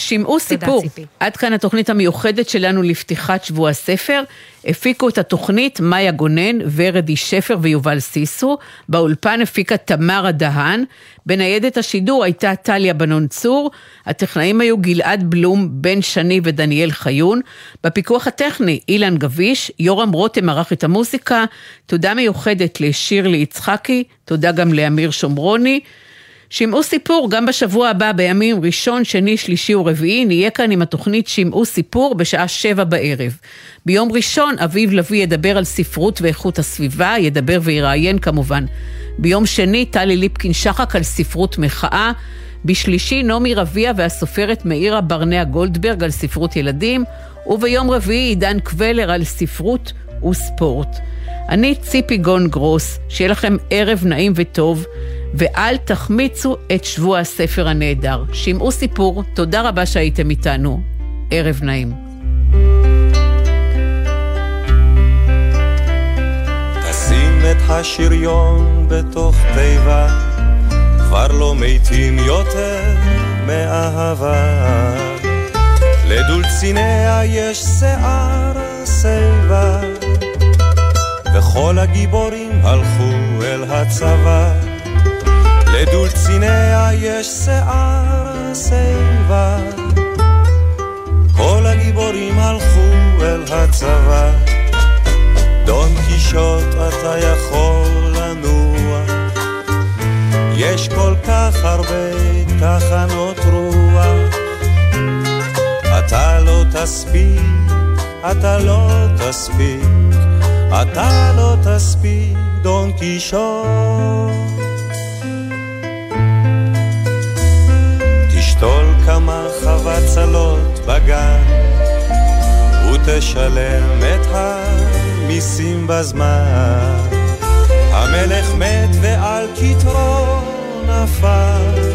שמעו סיפור. ציפי. עד כאן התוכנית המיוחדת שלנו לפתיחת שבוע הספר. הפיקו את התוכנית מאיה גונן, ורדי שפר ויובל סיסו. באולפן הפיקה תמרה דהן. בניידת השידור הייתה טליה בנון צור. הטכנאים היו גלעד בלום, בן שני ודניאל חיון. בפיקוח הטכני אילן גביש, יורם רותם ערך את המוזיקה. תודה מיוחדת לשירלי יצחקי, תודה גם לאמיר שומרוני. שמעו סיפור גם בשבוע הבא בימים ראשון, שני, שלישי ורביעי, נהיה כאן עם התוכנית שמעו סיפור בשעה שבע בערב. ביום ראשון אביב לביא ידבר על ספרות ואיכות הסביבה, ידבר ויראיין כמובן. ביום שני טלי ליפקין שחק על ספרות מחאה. בשלישי נעמי רביע והסופרת מאירה ברנע גולדברג על ספרות ילדים. וביום רביעי עידן קבלר על ספרות וספורט. אני ציפי גון גרוס, שיהיה לכם ערב נעים וטוב, ואל תחמיצו את שבוע הספר הנהדר. שמעו סיפור, תודה רבה שהייתם איתנו. ערב נעים. את השריון בתוך תיבה, כבר לא מתים יותר מאהבה. לדולציניה יש שיער שיבה, וכל הגיבורים הלכו אל הצבא. לדולציניה יש שיער שיבה, כל הגיבורים הלכו אל הצבא. דון קישוט אתה יכול לנוע, יש כל כך הרבה תחנות רוח. אתה לא תספיק, אתה לא תספיק, אתה לא תספיק, דון קישוט. חבצלות בגן, ותשלם את המיסים בזמן. המלך מת ועל כתרו נפל,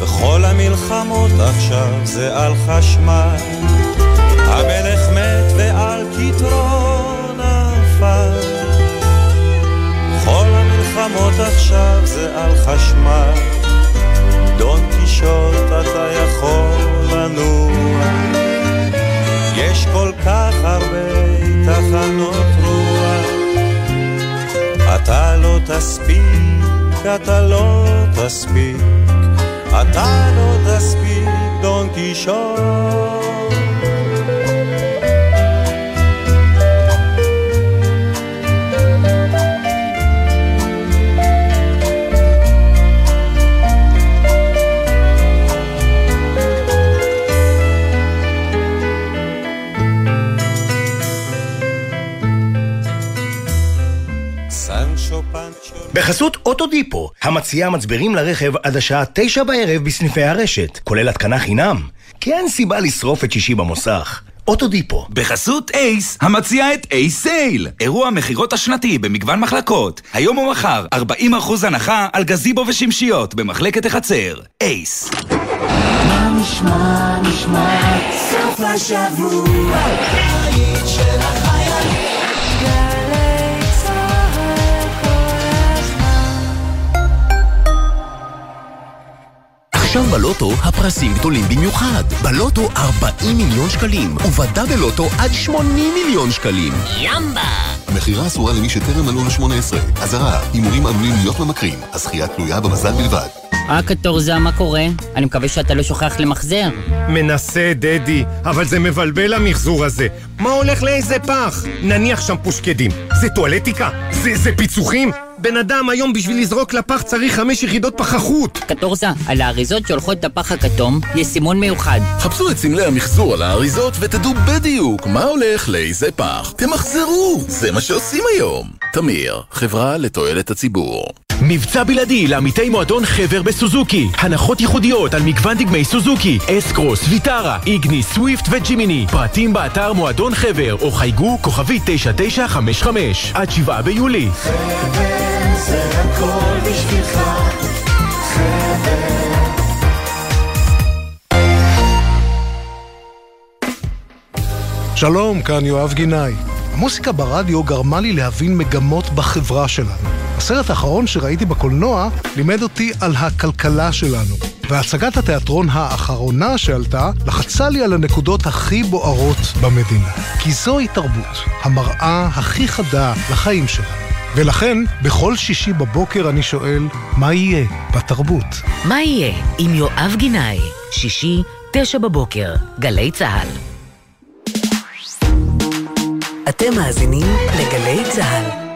וכל המלחמות עכשיו זה על חשמל. המלך מת ועל כתרו נפל, כל המלחמות עכשיו זה על חשמל. דון קישוט אתה יכול לנוע, יש כל כך הרבה תחנות רוח. אתה לא תספיק, אתה לא תספיק, אתה לא תספיק, דון קישוט. בחסות אוטודיפו, המציעה מצברים לרכב עד השעה תשע בערב בסניפי הרשת, כולל התקנה חינם. כי אין סיבה לשרוף את שישי במוסך. אוטודיפו. בחסות אייס, המציע את אייס סייל. אירוע מכירות השנתי במגוון מחלקות. היום ומחר, 40% הנחה על גזיבו ושמשיות במחלקת החצר. אייס. מה נשמע, נשמע, סוף השבוע, עכשיו בלוטו הפרסים גדולים במיוחד. בלוטו 40 מיליון שקלים, ובדאבל לוטו עד 80 מיליון שקלים. ימבה! המכירה אסורה למי שטרם מלאו ל-18. אזהרה, הימורים עלולים להיות ממכרים, הזכייה תלויה במזל בלבד. אה, קטורזה, מה קורה? אני מקווה שאתה לא שוכח למחזר. מנסה, דדי, אבל זה מבלבל המחזור הזה. מה הולך לאיזה פח? נניח שם פושקדים. זה טואלטיקה? זה, זה פיצוחים? בן אדם היום בשביל לזרוק לפח צריך חמש יחידות פחחות! קטורזה, על האריזות שהולכות לפח הכתום יש סימון מיוחד. חפשו את סמלי המחזור על האריזות ותדעו בדיוק מה הולך לאיזה פח. תמחזרו, זה מה שעושים היום. תמיר, חברה לתועלת הציבור. מבצע בלעדי לעמיתי מועדון חבר בסוזוקי. הנחות ייחודיות על מגוון דגמי סוזוקי, אסקרוס, ויטרה, איגני, סוויפט וג'ימיני. פרטים באתר מועדון חבר או חייגו כוכבי 9955 עד 7 ביולי. זה הכל בשבילך, חבר. שלום, כאן יואב גינאי. המוסיקה ברדיו גרמה לי להבין מגמות בחברה שלנו. הסרט האחרון שראיתי בקולנוע לימד אותי על הכלכלה שלנו. והצגת התיאטרון האחרונה שעלתה לחצה לי על הנקודות הכי בוערות במדינה. כי זוהי תרבות, המראה הכי חדה לחיים שלנו. ולכן, בכל שישי בבוקר אני שואל, מה יהיה בתרבות? מה יהיה עם יואב גינאי? שישי, תשע בבוקר, גלי צה"ל. אתם מאזינים לגלי צה"ל.